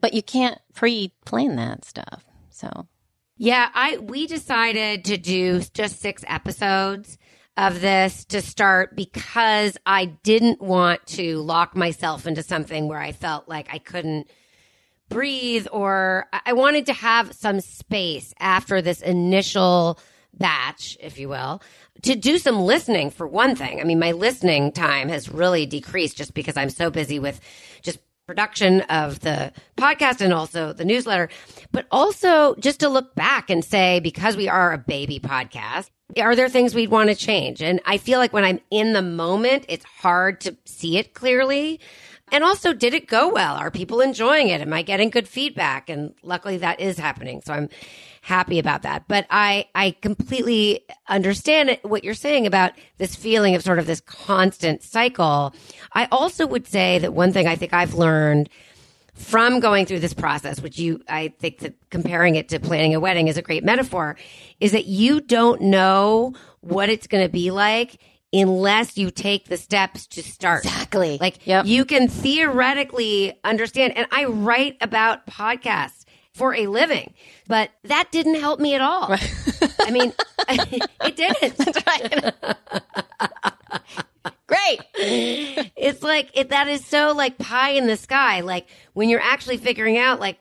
But you can't pre plan that stuff. So Yeah, I we decided to do just six episodes of this to start because I didn't want to lock myself into something where I felt like I couldn't breathe or I wanted to have some space after this initial batch, if you will, to do some listening for one thing. I mean, my listening time has really decreased just because I'm so busy with production of the podcast and also the newsletter, but also just to look back and say, because we are a baby podcast, are there things we'd want to change? And I feel like when I'm in the moment, it's hard to see it clearly. And also, did it go well? Are people enjoying it? Am I getting good feedback? And luckily that is happening. So I'm happy about that. But I, I completely understand what you're saying about this feeling of sort of this constant cycle. I also would say that one thing I think I've learned from going through this process, which you, I think that comparing it to planning a wedding is a great metaphor, is that you don't know what it's going to be like unless you take the steps to start. Exactly. Like Yep. you can theoretically understand, and I write about podcasts for a living, but that didn't help me at all. I mean, it didn't. Great. It's like it, that is so like pie in the sky. Like when you're actually figuring out like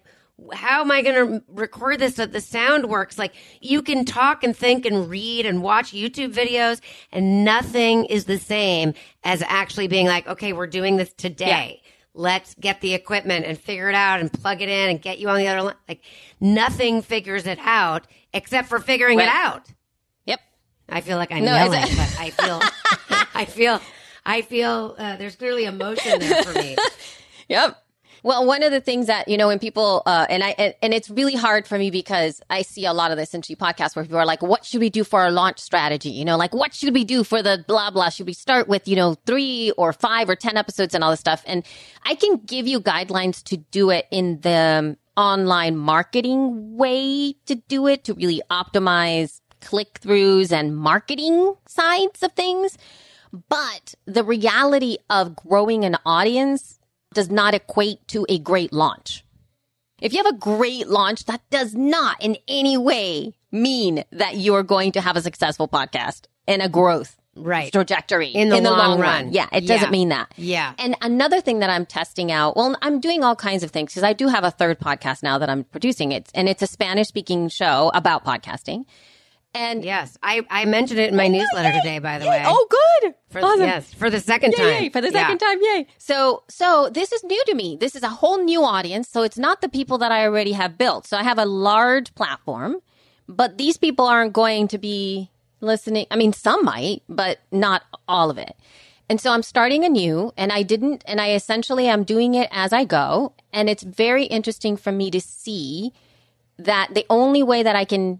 how am I going to record this so that the sound works? Like you can talk and think and read and watch YouTube videos and nothing is the same as actually being like, okay, we're doing this today. Let's get the equipment and figure it out and plug it in and get you on the other line. Like nothing figures it out except for figuring it out. Yep. I feel like I'm No, yelling, but I feel, I feel, I feel. Uh, there's clearly emotion there for me. Yep. Well, one of the things that you know when people uh, and I and, and it's really hard for me because I see a lot of this in She podcasts where people are like, "What should we do for our launch strategy?" You know, like what should we do for the blah blah? Should we start with you know three or five or ten episodes and all this stuff? And I can give you guidelines to do it in the online marketing way to do it to really optimize click throughs and marketing sides of things. But the reality of growing an audience does not equate to a great launch. If you have a great launch, that does not in any way mean that you're going to have a successful podcast and a growth Right. trajectory In the long run. Yeah, it Yeah. doesn't mean that. Yeah. And another thing that I'm testing out, well, I'm doing all kinds of things because I do have a third podcast now that I'm producing it, and it's a Spanish speaking show about podcasting. And Yes, I, I mentioned it in my oh, newsletter today. By the way, oh, good. for, awesome. yes, for the second Yay, time. yay, for the Yeah. second time, yay. So, so this is new to me. This is a whole new audience. So it's not the people that I already have built. So I have a large platform, but these people aren't going to be listening. I mean, some might, but not all of it. And so I'm starting anew and I didn't, and I essentially am doing it as I go. And it's very interesting for me to see that the only way that I can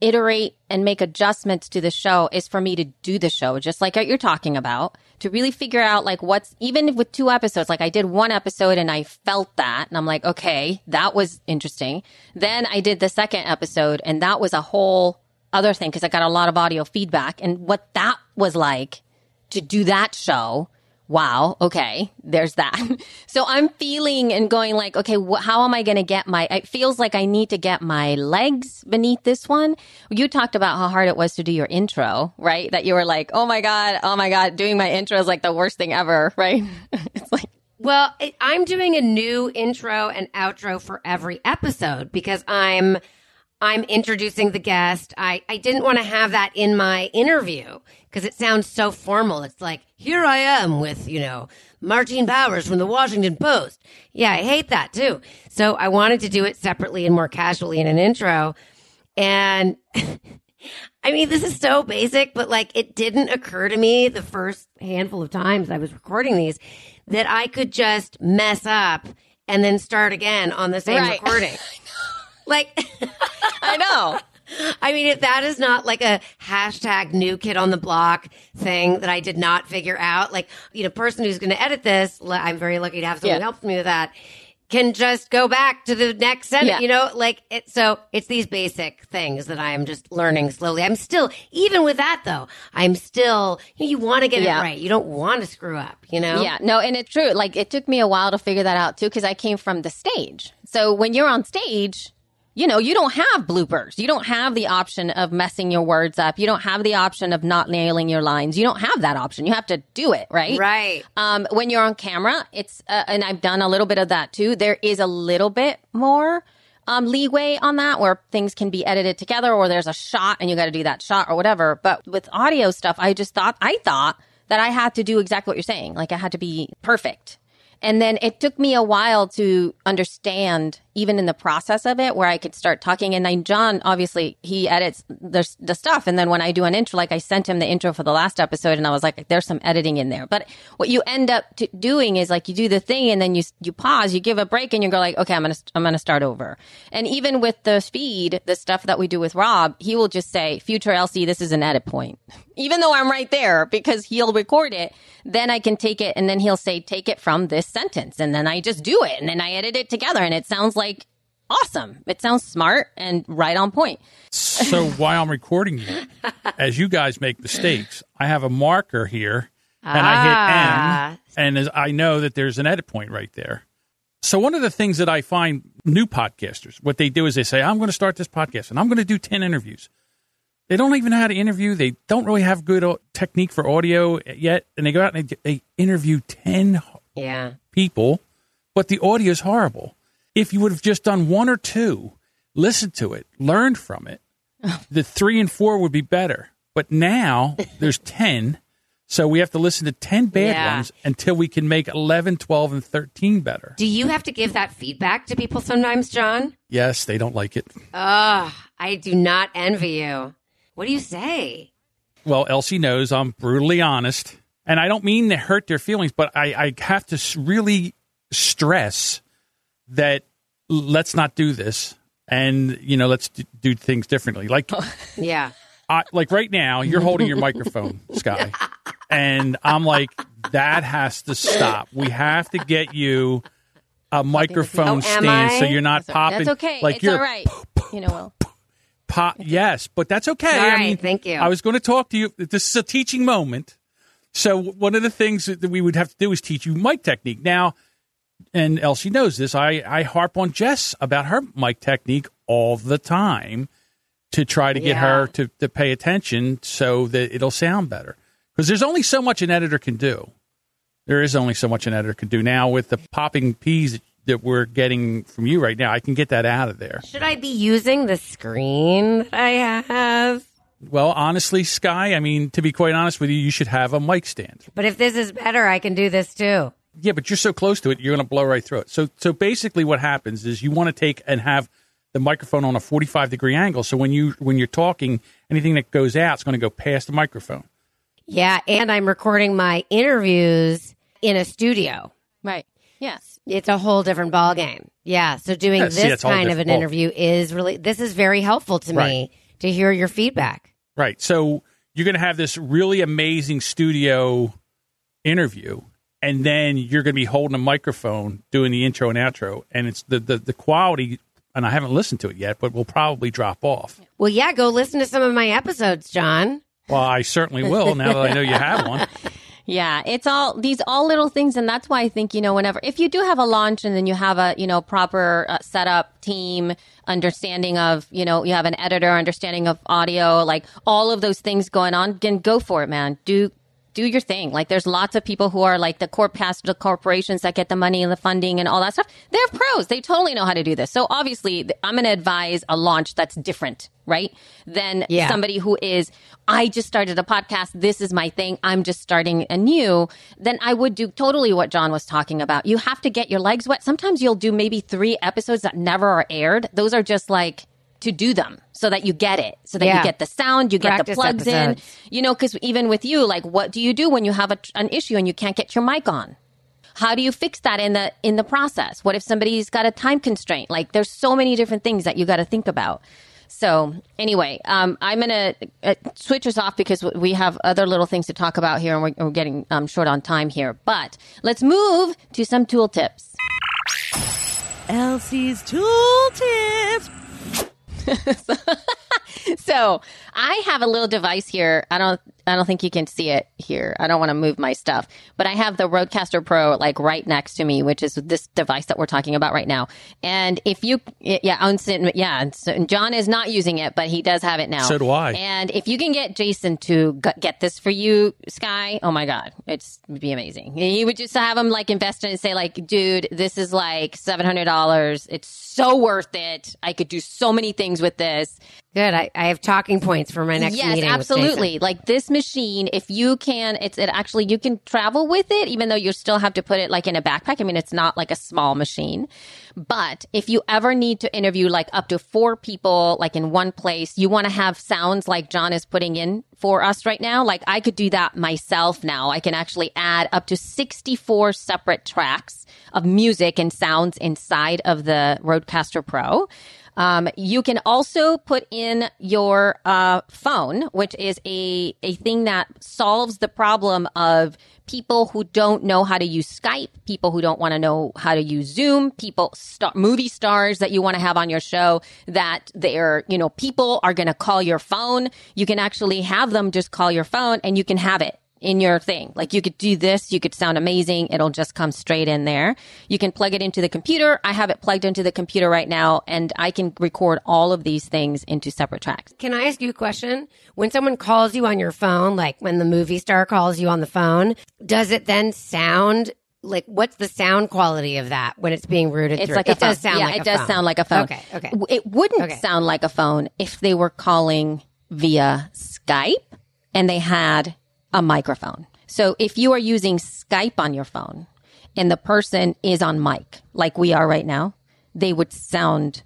iterate and make adjustments to the show is for me to do the show, just like you're talking about, to really figure out like what's even with two episodes. Like I did one episode and I felt that, and I'm like, okay, that was interesting. Then I did the second episode, and that was a whole other thing because I got a lot of audio feedback and what that was like to do that show. Wow. Okay. There's that. So I'm feeling and going like, okay, wh- how am I going to get my, it feels like I need to get my legs beneath this one. You talked about how hard it was to do your intro, right? That you were like, oh my God, oh my God, doing my intro is like the worst thing ever, right? it's like, Well, I'm doing a new intro and outro for every episode because I'm I'm introducing the guest. I, I didn't want to have that in my interview because it sounds so formal. It's like, here I am with, you know, Martine Powers from the Washington Post. Yeah, I hate that too. So I wanted to do it separately and more casually in an intro. And I mean, this is so basic, but like it didn't occur to me the first handful of times I was recording these that I could just mess up and then start again on the same Right. recording. Like, I know. I mean, if that is not like a hashtag new kid on the block thing that I did not figure out, like, you know, person who's going to edit this, I'm very lucky to have someone Yeah. who helps me with that, can just go back to the next sentence, Yeah. you know, like it. So it's these basic things that I'm just learning slowly. I'm still, even with that though, I'm still, you, know, you want to get Yeah. it right. You don't want to screw up, you know? Yeah, no, and it's true. Like it took me a while to figure that out too because I came from the stage. So when you're on stage, you know, you don't have bloopers. You don't have the option of messing your words up. You don't have the option of not nailing your lines. You don't have that option. You have to do it, right? Right. Um, when you're on camera, it's, uh, and I've done a little bit of that too. There is a little bit more, um, leeway on that where things can be edited together or there's a shot and you got to do that shot or whatever. But with audio stuff, I just thought, I thought that I had to do exactly what you're saying. Like I had to be perfect. And then it took me a while to understand, even in the process of it, where I could start talking. And then John, obviously, he edits the, the stuff. And then when I do an intro, like I sent him the intro for the last episode, and I was like, "There's some editing in there." But what you end up t- doing is like you do the thing, and then you you pause, you give a break, and you go like, "Okay, I'm gonna I'm gonna start over." And even with the feed, the stuff that we do with Rob, he will just say, "Future Elsie, this is an edit point," even though I'm right there because he'll record it. Then I can take it, and then he'll say, "Take it from this sentence," and then I just do it, and then I edit it together, and it sounds like awesome. It sounds smart and right on point. So while I'm recording you, as you guys make mistakes, I have a marker here and Ah. I hit M, and as I know that there's an edit point right there. So one of the things that I find new podcasters, what they do is they say, "I'm going to start this podcast and I'm going to do ten interviews." They don't even know how to interview. They don't really have good uh, technique for audio yet, and they go out and they, they interview ten Yeah. people, but the audio is horrible. If you would have just done one or two, listened to it, learned from it, the three and four would be better. But now there's 10, so we have to listen to 10 bad Yeah. ones until we can make 11, 12, and 13 better. Do you have to give that feedback to people sometimes, John? Yes, they don't like it. Ugh, I do not envy you. What do you say? Well, Elsie knows I'm brutally honest, and I don't mean to hurt their feelings, but I, I have to really stress that let's not do this, and you know, let's do things differently. Like, oh, Yeah. I, like right now, you're holding your microphone, Sky, and I'm like, that has to stop. We have to get you a oh, microphone Oh, stand so you're not popping. That's okay. Like it's you're all right. You know, well, pop. Yes, but that's okay. All I mean, thank you. I was going to talk to you. This is a teaching moment. So one of the things that we would have to do is teach you mic technique. Now, and Elsie knows this. I I harp on Jess about her mic technique all the time to try to get Yeah. her to to pay attention so that it'll sound better. Because there's only so much an editor can do. There is only so much an editor can do. Now with the popping peas that, that we're getting from you right now, I can get that out of there. Should I be using the screen that I have? Well, honestly, Sky, I mean, to be quite honest with you, you should have a mic stand. But if this is better, I can do this too. Yeah, but you're so close to it, you're going to blow right through it. So, so basically, what happens is you want to take and have the microphone on a 45 degree angle. So when you when you're talking, anything that goes out is going to go past the microphone. Yeah, and I'm recording my interviews in a studio. right. Yes. It's a whole different ball game. Yeah, so doing Yeah, this all kind of an different. interview is really this is very helpful to me to hear your feedback. Right. So you're going to have this really amazing studio interview, and then you're going to be holding a microphone doing the intro and outro, and it's the the, the quality. And I haven't listened to it yet, but will probably drop off. Well, yeah, go listen to some of my episodes, John. Well, I certainly will now that I know you have one. Yeah, it's all these all little things, and that's why I think you know whenever if you do have a launch and then you have a you know proper uh, setup team, understanding of you know you have an editor, understanding of audio, like all of those things going on, then go for it, man. Do do your thing. Like there's lots of people who are like the corp past the corporations that get the money and the funding and all that stuff. They're pros. They totally know how to do this. So obviously, I'm going to advise a launch that's different, right? Than Yeah. somebody who is, I just started a podcast. This is my thing. I'm just starting anew. Then I would do totally what John was talking about. You have to get your legs wet. Sometimes you'll do maybe three episodes that never are aired. Those are just like to do them so that you get it, so that Yeah. you get the sound, you get the plugs episodes. in. You know, because even with you, like, what do you do when you have a, an issue and you can't get your mic on? How do you fix that in the in the process? What if somebody's got a time constraint? Like, there's so many different things that you got to think about. So anyway, um, I'm gonna uh, switch us off because we have other little things to talk about here, and we're, we're getting um, short on time here. But let's move to some tool tips. Elsie's tool tips so, so I have a little device here. I don't I don't think you can see it here. I don't want to move my stuff, but I have the Rodecaster Pro like right next to me, which is this device that we're talking about right now. And if you, yeah, yeah, so John is not using it, but he does have it now. So do I. And if you can get Jason to get this for you, Sky, oh my God, it's be amazing. He would just have him like invest in it and say like, dude, this is like $700. It's so worth it. I could do so many things with this. Good. I, I have talking points for my next yes, meeting. Yes, absolutely. Like this machine, if you can, it's it actually you can travel with it, even though you still have to put it like in a backpack. I mean, it's not like a small machine. But if you ever need to interview like up to four people, like in one place, you want to have sounds like John is putting in for us right now. Like I could do that myself now. I can actually add up to 64 separate tracks of music and sounds inside of the Rodecaster Pro. Um, you can also put in your uh, phone, which is a, a thing that solves the problem of people who don't know how to use Skype, people who don't want to know how to use Zoom, people, star, movie stars that you want to have on your show that they're, you know, people are going to call your phone. You can actually have them just call your phone and you can have it in your thing. Like you could do this, you could sound amazing. It'll just come straight in there. You can plug it into the computer. I have it plugged into the computer right now and I can record all of these things into separate tracks. Can I ask you a question? When someone calls you on your phone, like when the movie star calls you on the phone, does it then sound like what's the sound quality of that when it's being routed it's through? like it phone. does sound yeah, like it does phone. sound like a phone. Okay, okay. It wouldn't Okay. sound like a phone if they were calling via Skype and they had a microphone. So if you are using Skype on your phone and the person is on mic, like we are right now, they would sound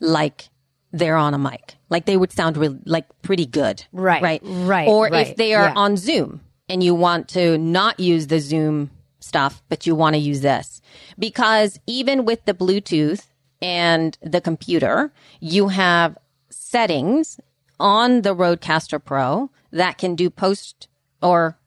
like they're on a mic. Like they would sound re- like pretty good. Right, Right. right, Or right, if they are yeah. on Zoom and you want to not use the Zoom stuff, but you want to use this. Because even with the Bluetooth and the computer, you have settings on the Rodecaster Pro that can do post or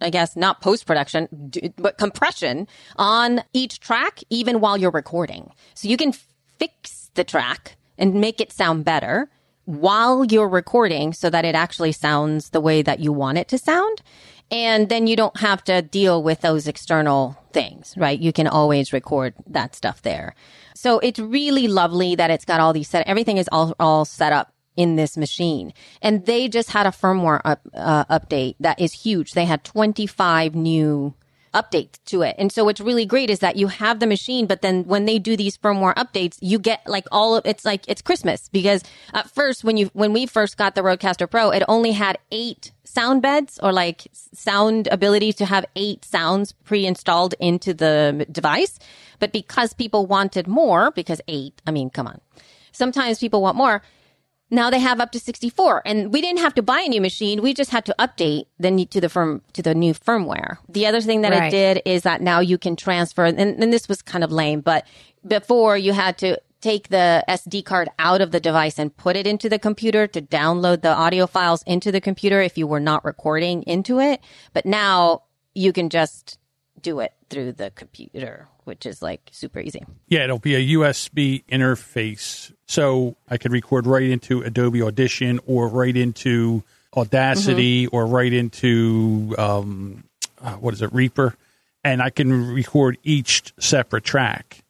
I guess not post production, but compression on each track, even while you're recording. So you can fix the track and make it sound better while you're recording so that it actually sounds the way that you want it to sound. And then you don't have to deal with those external things, right? You can always record that stuff there. So it's really lovely that it's got all these set, everything is all, all set up in this machine. And they just had a firmware up, uh, update that is huge. They had 25 new updates to it. And so what's really great is that you have the machine, but then when they do these firmware updates, you get like all of, it's like, it's Christmas because at first when you, when we first got the Rodecaster Pro, it only had eight sound beds or like sound ability to have eight sounds pre-installed into the device. But because people wanted more, because eight, I mean, come on. Sometimes people want more. Now they have up to 64 and we didn't have to buy a new machine. We just had to update the to the firm, to the new firmware. The other thing that Right. it did is that now you can transfer, and, and this was kind of lame, but before you had to take the SD card out of the device and put it into the computer to download the audio files into the computer if you were not recording into it. But now you can just do it through the computer, which is like super easy. Yeah, it'll be a USB interface. So I could record right into Adobe Audition or right into Audacity or right into, um, uh, what is it, Reaper. And I can record each separate track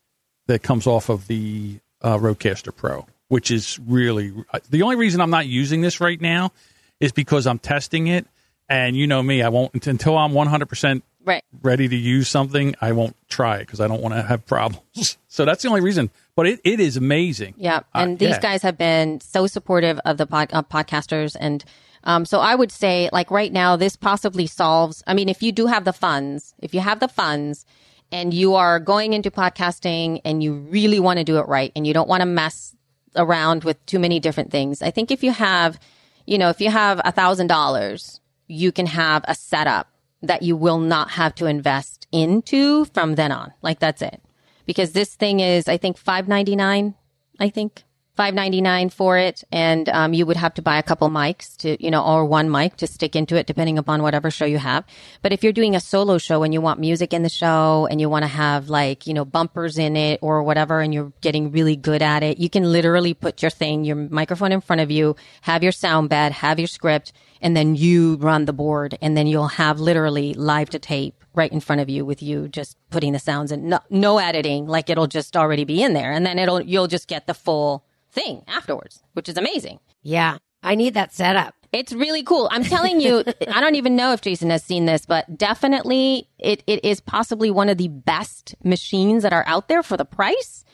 that comes off of the uh, Rodecaster Pro, which is really uh, the only reason I'm not using this right now is because I'm testing it. And you know me, I won't until I'm 100% Right. ready to use something, I won't try it because I don't want to have problems. so that's the only reason. But it, it is amazing. Yeah, Uh, and these yeah. guys have been so supportive of the pod, uh, podcasters, and um, so I would say, like right now, this possibly solves. I mean, if you do have the funds, if you have the funds, and you are going into podcasting, and you really want to do it right, and you don't want to mess around with too many different things, I think if you have, you know, if you have a thousand dollars, you can have a setup that you will not have to invest into from then on. Like that's it. Because this thing is, I think, five ninety nine. I think five ninety nine for it, and um, you would have to buy a couple mics to, you know, or one mic to stick into it, depending upon whatever show you have. But if you're doing a solo show and you want music in the show and you want to have like, you know, bumpers in it or whatever, and you're getting really good at it, you can literally put your thing, your microphone in front of you, have your sound bed, have your script, and then you run the board, and then you'll have literally live to tape right in front of you with you just putting the sounds and no, no editing, like it'll just already be in there, and then it'll you'll just get the full thing afterwards, which is amazing. Yeah. I need that setup. It's really cool. I'm telling you, I don't even know if Jason has seen this, but definitely it, it is possibly one of the best machines that are out there for the price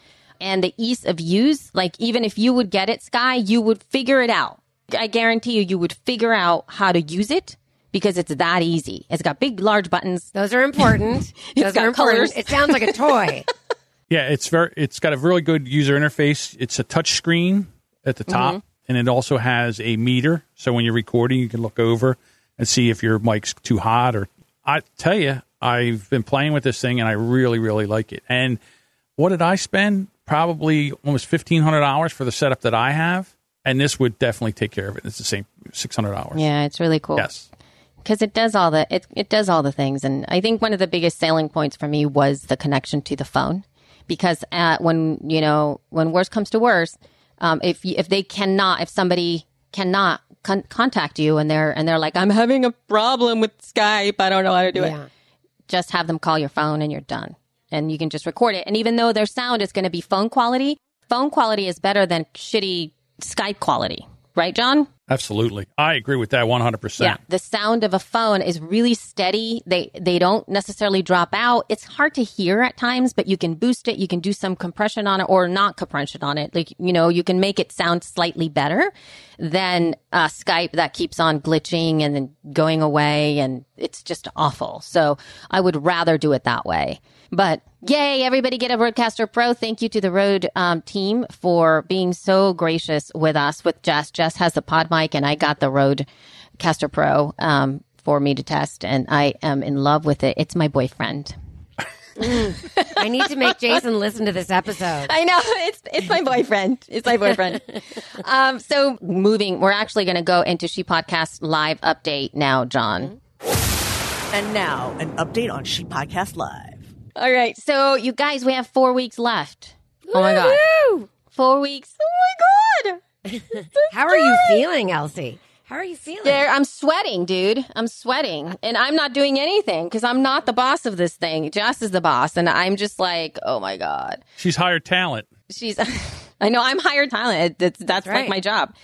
and the ease of use. Like, even if you would get it, Sky, you would figure it out. I guarantee you, you would figure out how to use it because it's that easy. It's got big, large buttons. Those are important. Those got are important. colors. It sounds like a toy. Yeah, it's very. It's got a really good user interface. It's a touch screen at the top, mm-hmm. and it also has a meter. So when you're recording, you can look over and see if your mic's too hot. Or I tell you, I've been playing with this thing, and I really, really like it. And what did I spend? Probably almost fifteen hundred dollars for the setup that I have, and this would definitely take care of it. It's the same six hundred dollars. Yeah, it's really cool. Yes. because it does all the it, it does all the things and i think one of the biggest selling points for me was the connection to the phone because uh, when you know when worse comes to worse um, if if they cannot if somebody cannot con- contact you and they're and they're like i'm having a problem with skype. I don't know how to do Yeah. it just have them call your phone and you're done. And you can just record it. And even though their sound is going to be phone quality phone quality is better than shitty skype quality. Right john Absolutely, I agree with that one hundred percent. yeah, the sound of a phone is really steady. They they don't necessarily drop out. It's hard to hear at times, but you can boost it. You can do some compression on it or not compression on it. Like you know, you can make it sound slightly better than uh, Skype that keeps on glitching and then going away, and it's just awful. So I would rather do it that way. But yay, everybody get a Rodecaster Pro. Thank you to the Rode um, team for being so gracious with us with Jess. Jess has the pod mic and I got the Rodecaster Pro um, for me to test and I am in love with it. It's my boyfriend. I need to make Jason listen to this episode. I know it's it's my boyfriend. It's my boyfriend. um, so moving, we're actually going to go into She Podcast live update now, John. And now, an update on She Podcast Live. All right, so you guys, we have four weeks left. Oh my god, four weeks! Oh my god. How are you feeling, Elsie? How are you feeling? There, I'm sweating, dude. I'm sweating, and I'm not doing anything because I'm not the boss of this thing. Jess is the boss, and I'm just like, oh my god. She's hired talent. She's, I know I'm hired talent. That's that's like right. my job,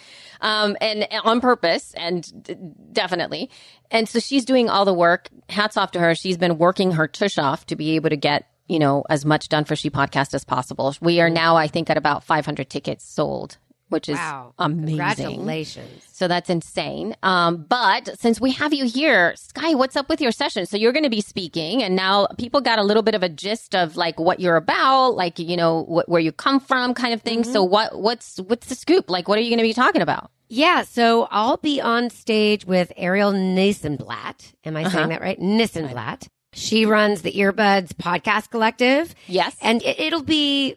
um, and, on purpose, and d- definitely. And so she's doing all the work. Hats off to her. She's been working her tush off to be able to get you know as much done for She Podcast as possible. We are now, I think, at about 500 tickets sold, which is wow. amazing. Congratulations. So that's insane. Um, but since we have you here, Sky, what's up with your session? So you're going to be speaking, and now people got a little bit of a gist of like what you're about, like you know wh- where you come from, kind of thing. So what what's what's the scoop? Like, what are you going to be talking about? Yeah, so I'll be on stage with Arielle Nissenblatt. Am I saying that right? Nissenblatt. She runs the Earbuds Podcast Collective. Yes. And it, it'll be,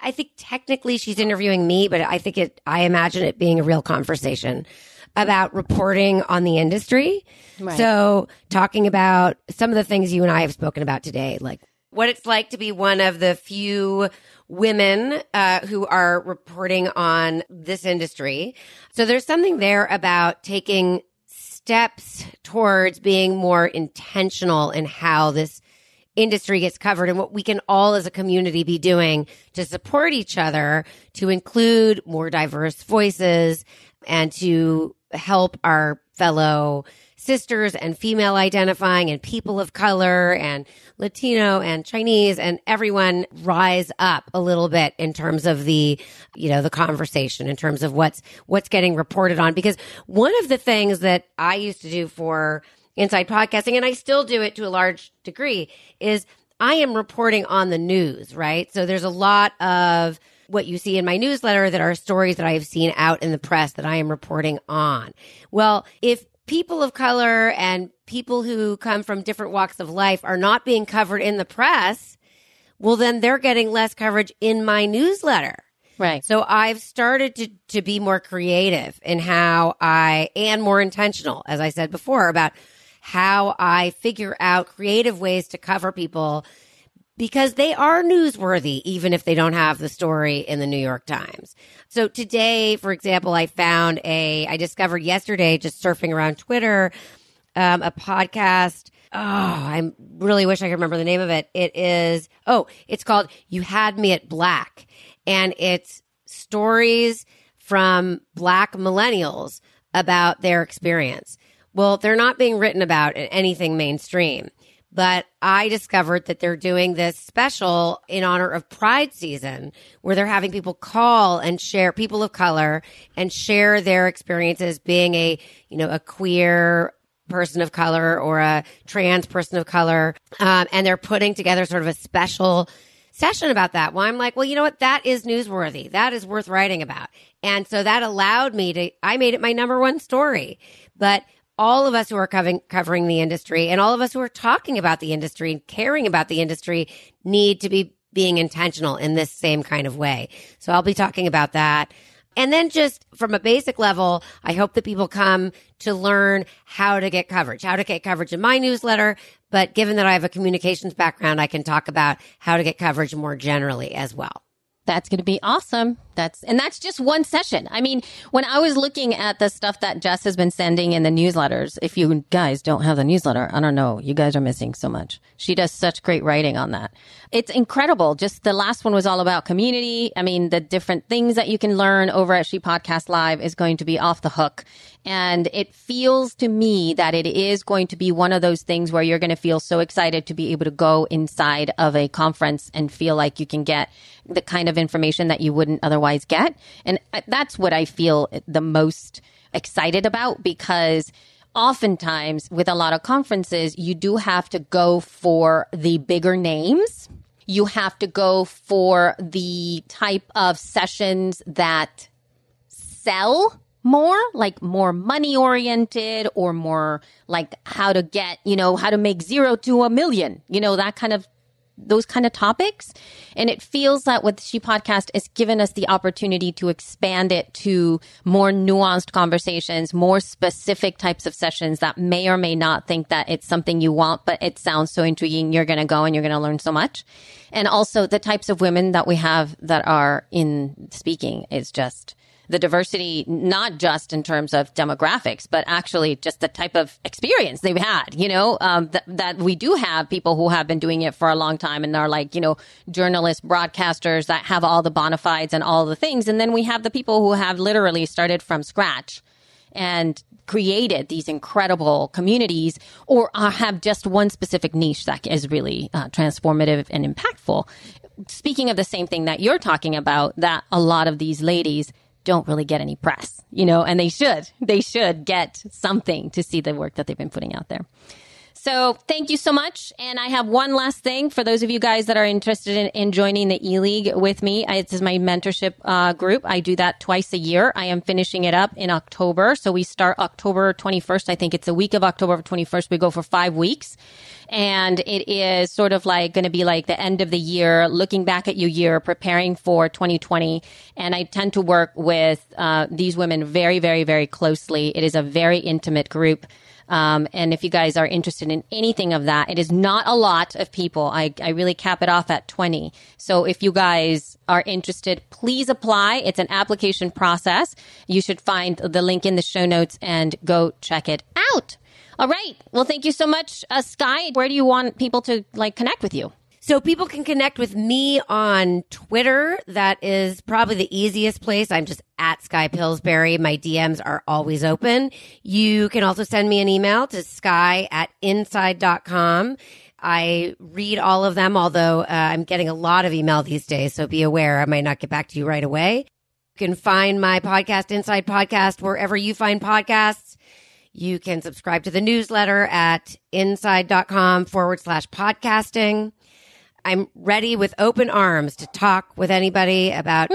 I think technically she's interviewing me, but I think it, I imagine it being a real conversation about reporting on the industry. Right. So talking about some of the things you and I have spoken about today, like what it's like to be one of the few women uh, who are reporting on this industry. So there's something there about taking steps towards being more intentional in how this industry gets covered and what we can all as a community be doing to support each other to include more diverse voices and to help our fellow sisters and female identifying and people of color and Latino and Chinese and everyone rise up a little bit in terms of the, you know, the conversation in terms of what's, what's getting reported on. Because one of the things that I used to do for inside podcasting, and I still do it to a large degree, is I am reporting on the news, right? So there's a lot of what you see in my newsletter that are stories that I have seen out in the press that I am reporting on. Well, if people of color and people who come from different walks of life are not being covered in the press, well, then they're getting less coverage in my newsletter. Right. So I've started to, to be more creative in how I, and more intentional, as I said before, about how I figure out creative ways to cover people because they are newsworthy, even if they don't have the story in the New York Times. So today, for example, I found a, I discovered yesterday just surfing around Twitter, um, a podcast. Oh, I really wish I could remember the name of it. It is, oh, it's called You Had Me at Black. And it's stories from black millennials about their experience. Well, they're not being written about in anything mainstream but I discovered that they're doing this special in honor of Pride season where they're having people call and share people of color and share their experiences being a, you know, a queer person of color or a trans person of color. Um, and they're putting together sort of a special session about that. Well, I'm like, well, you know what? That is newsworthy. That is worth writing about. And so that allowed me to, I made it my number one story. But all of us who are covering, covering the industry and all of us who are talking about the industry and caring about the industry need to be being intentional in this same kind of way. So I'll be talking about that. And then just from a basic level, I hope that people come to learn how to get coverage, how to get coverage in my newsletter. But given that I have a communications background, I can talk about how to get coverage more generally as well. That's going to be awesome. That's and that's just one session. I mean, when I was looking at the stuff that Jess has been sending in the newsletters, if you guys don't have the newsletter, I don't know, you guys are missing so much. She does such great writing on that. It's incredible. Just the last one was all about community. I mean, the different things that you can learn over at She Podcast Live is going to be off the hook. And it feels to me that it is going to be one of those things where you're going to feel so excited to be able to go inside of a conference and feel like you can get the kind of information that you wouldn't otherwise get. And uh, that's what I feel the most excited about because oftentimes with a lot of conferences, you do have to go for the bigger names. You have to go for the type of sessions that sell more, like more money oriented or more like how to get, you know, how to make zero to a million, you know, that kind of those kind of topics. And it feels that with She Podcast has given us the opportunity to expand it to more nuanced conversations, more specific types of sessions that may or may not think that it's something you want, but it sounds so intriguing. You're going to go and you're going to learn so much. And also the types of women that we have that are in speaking is just the diversity, not just in terms of demographics, but actually just the type of experience they've had, you know, um, th- that we do have people who have been doing it for a long time and are like, you know, journalists, broadcasters that have all the bona fides and all the things. And then we have the people who have literally started from scratch and created these incredible communities or have just one specific niche that is really uh, transformative and impactful. Speaking of the same thing that you're talking about, that a lot of these ladies don't really get any press, you know, and they should. They should get something to see the work that they've been putting out there. So thank you so much. And I have one last thing for those of you guys that are interested in, in joining the E League with me. It's is my mentorship uh, group. I do that twice a year. I am finishing it up in October. So we start October 21st. I think it's a week of October 21st. We go for five weeks. And it is sort of like going to be like the end of the year, looking back at your year, preparing for 2020. And I tend to work with uh, these women very, very, very closely. It is a very intimate group. Um, and if you guys are interested in anything of that, it is not a lot of people. I, I really cap it off at 20. So if you guys are interested, please apply. It's an application process. You should find the link in the show notes and go check it out. All right. Well, thank you so much, uh, Skye. Where do you want people to like connect with you? So people can connect with me on Twitter. That is probably the easiest place. I'm just at Skye Pillsbury. My DMs are always open. You can also send me an email to sky at inside.com. I read all of them, although uh, I'm getting a lot of email these days. So be aware I might not get back to you right away. You can find my podcast, Inside Podcast, wherever you find podcasts. You can subscribe to the newsletter at inside.com forward slash podcasting. I'm ready with open arms to talk with anybody about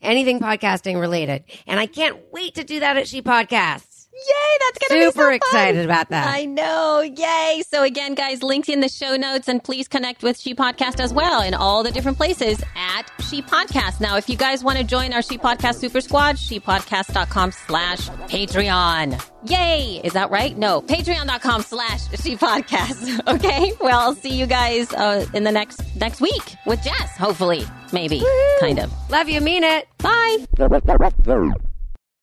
anything podcasting related. And I can't wait to do that at She Podcasts. Yay, that's going to be Super so excited fun. about that. I know. Yay. So again, guys, links in the show notes and please connect with She Podcast as well in all the different places at She Podcast. Now, if you guys want to join our She Podcast Super Squad, shepodcast.com slash Patreon. Yay. Is that right? No, patreon.com slash She Podcast. Okay. Well, I'll see you guys uh, in the next, next week with Jess, hopefully. Maybe. Kind of. Love you, mean it. Bye.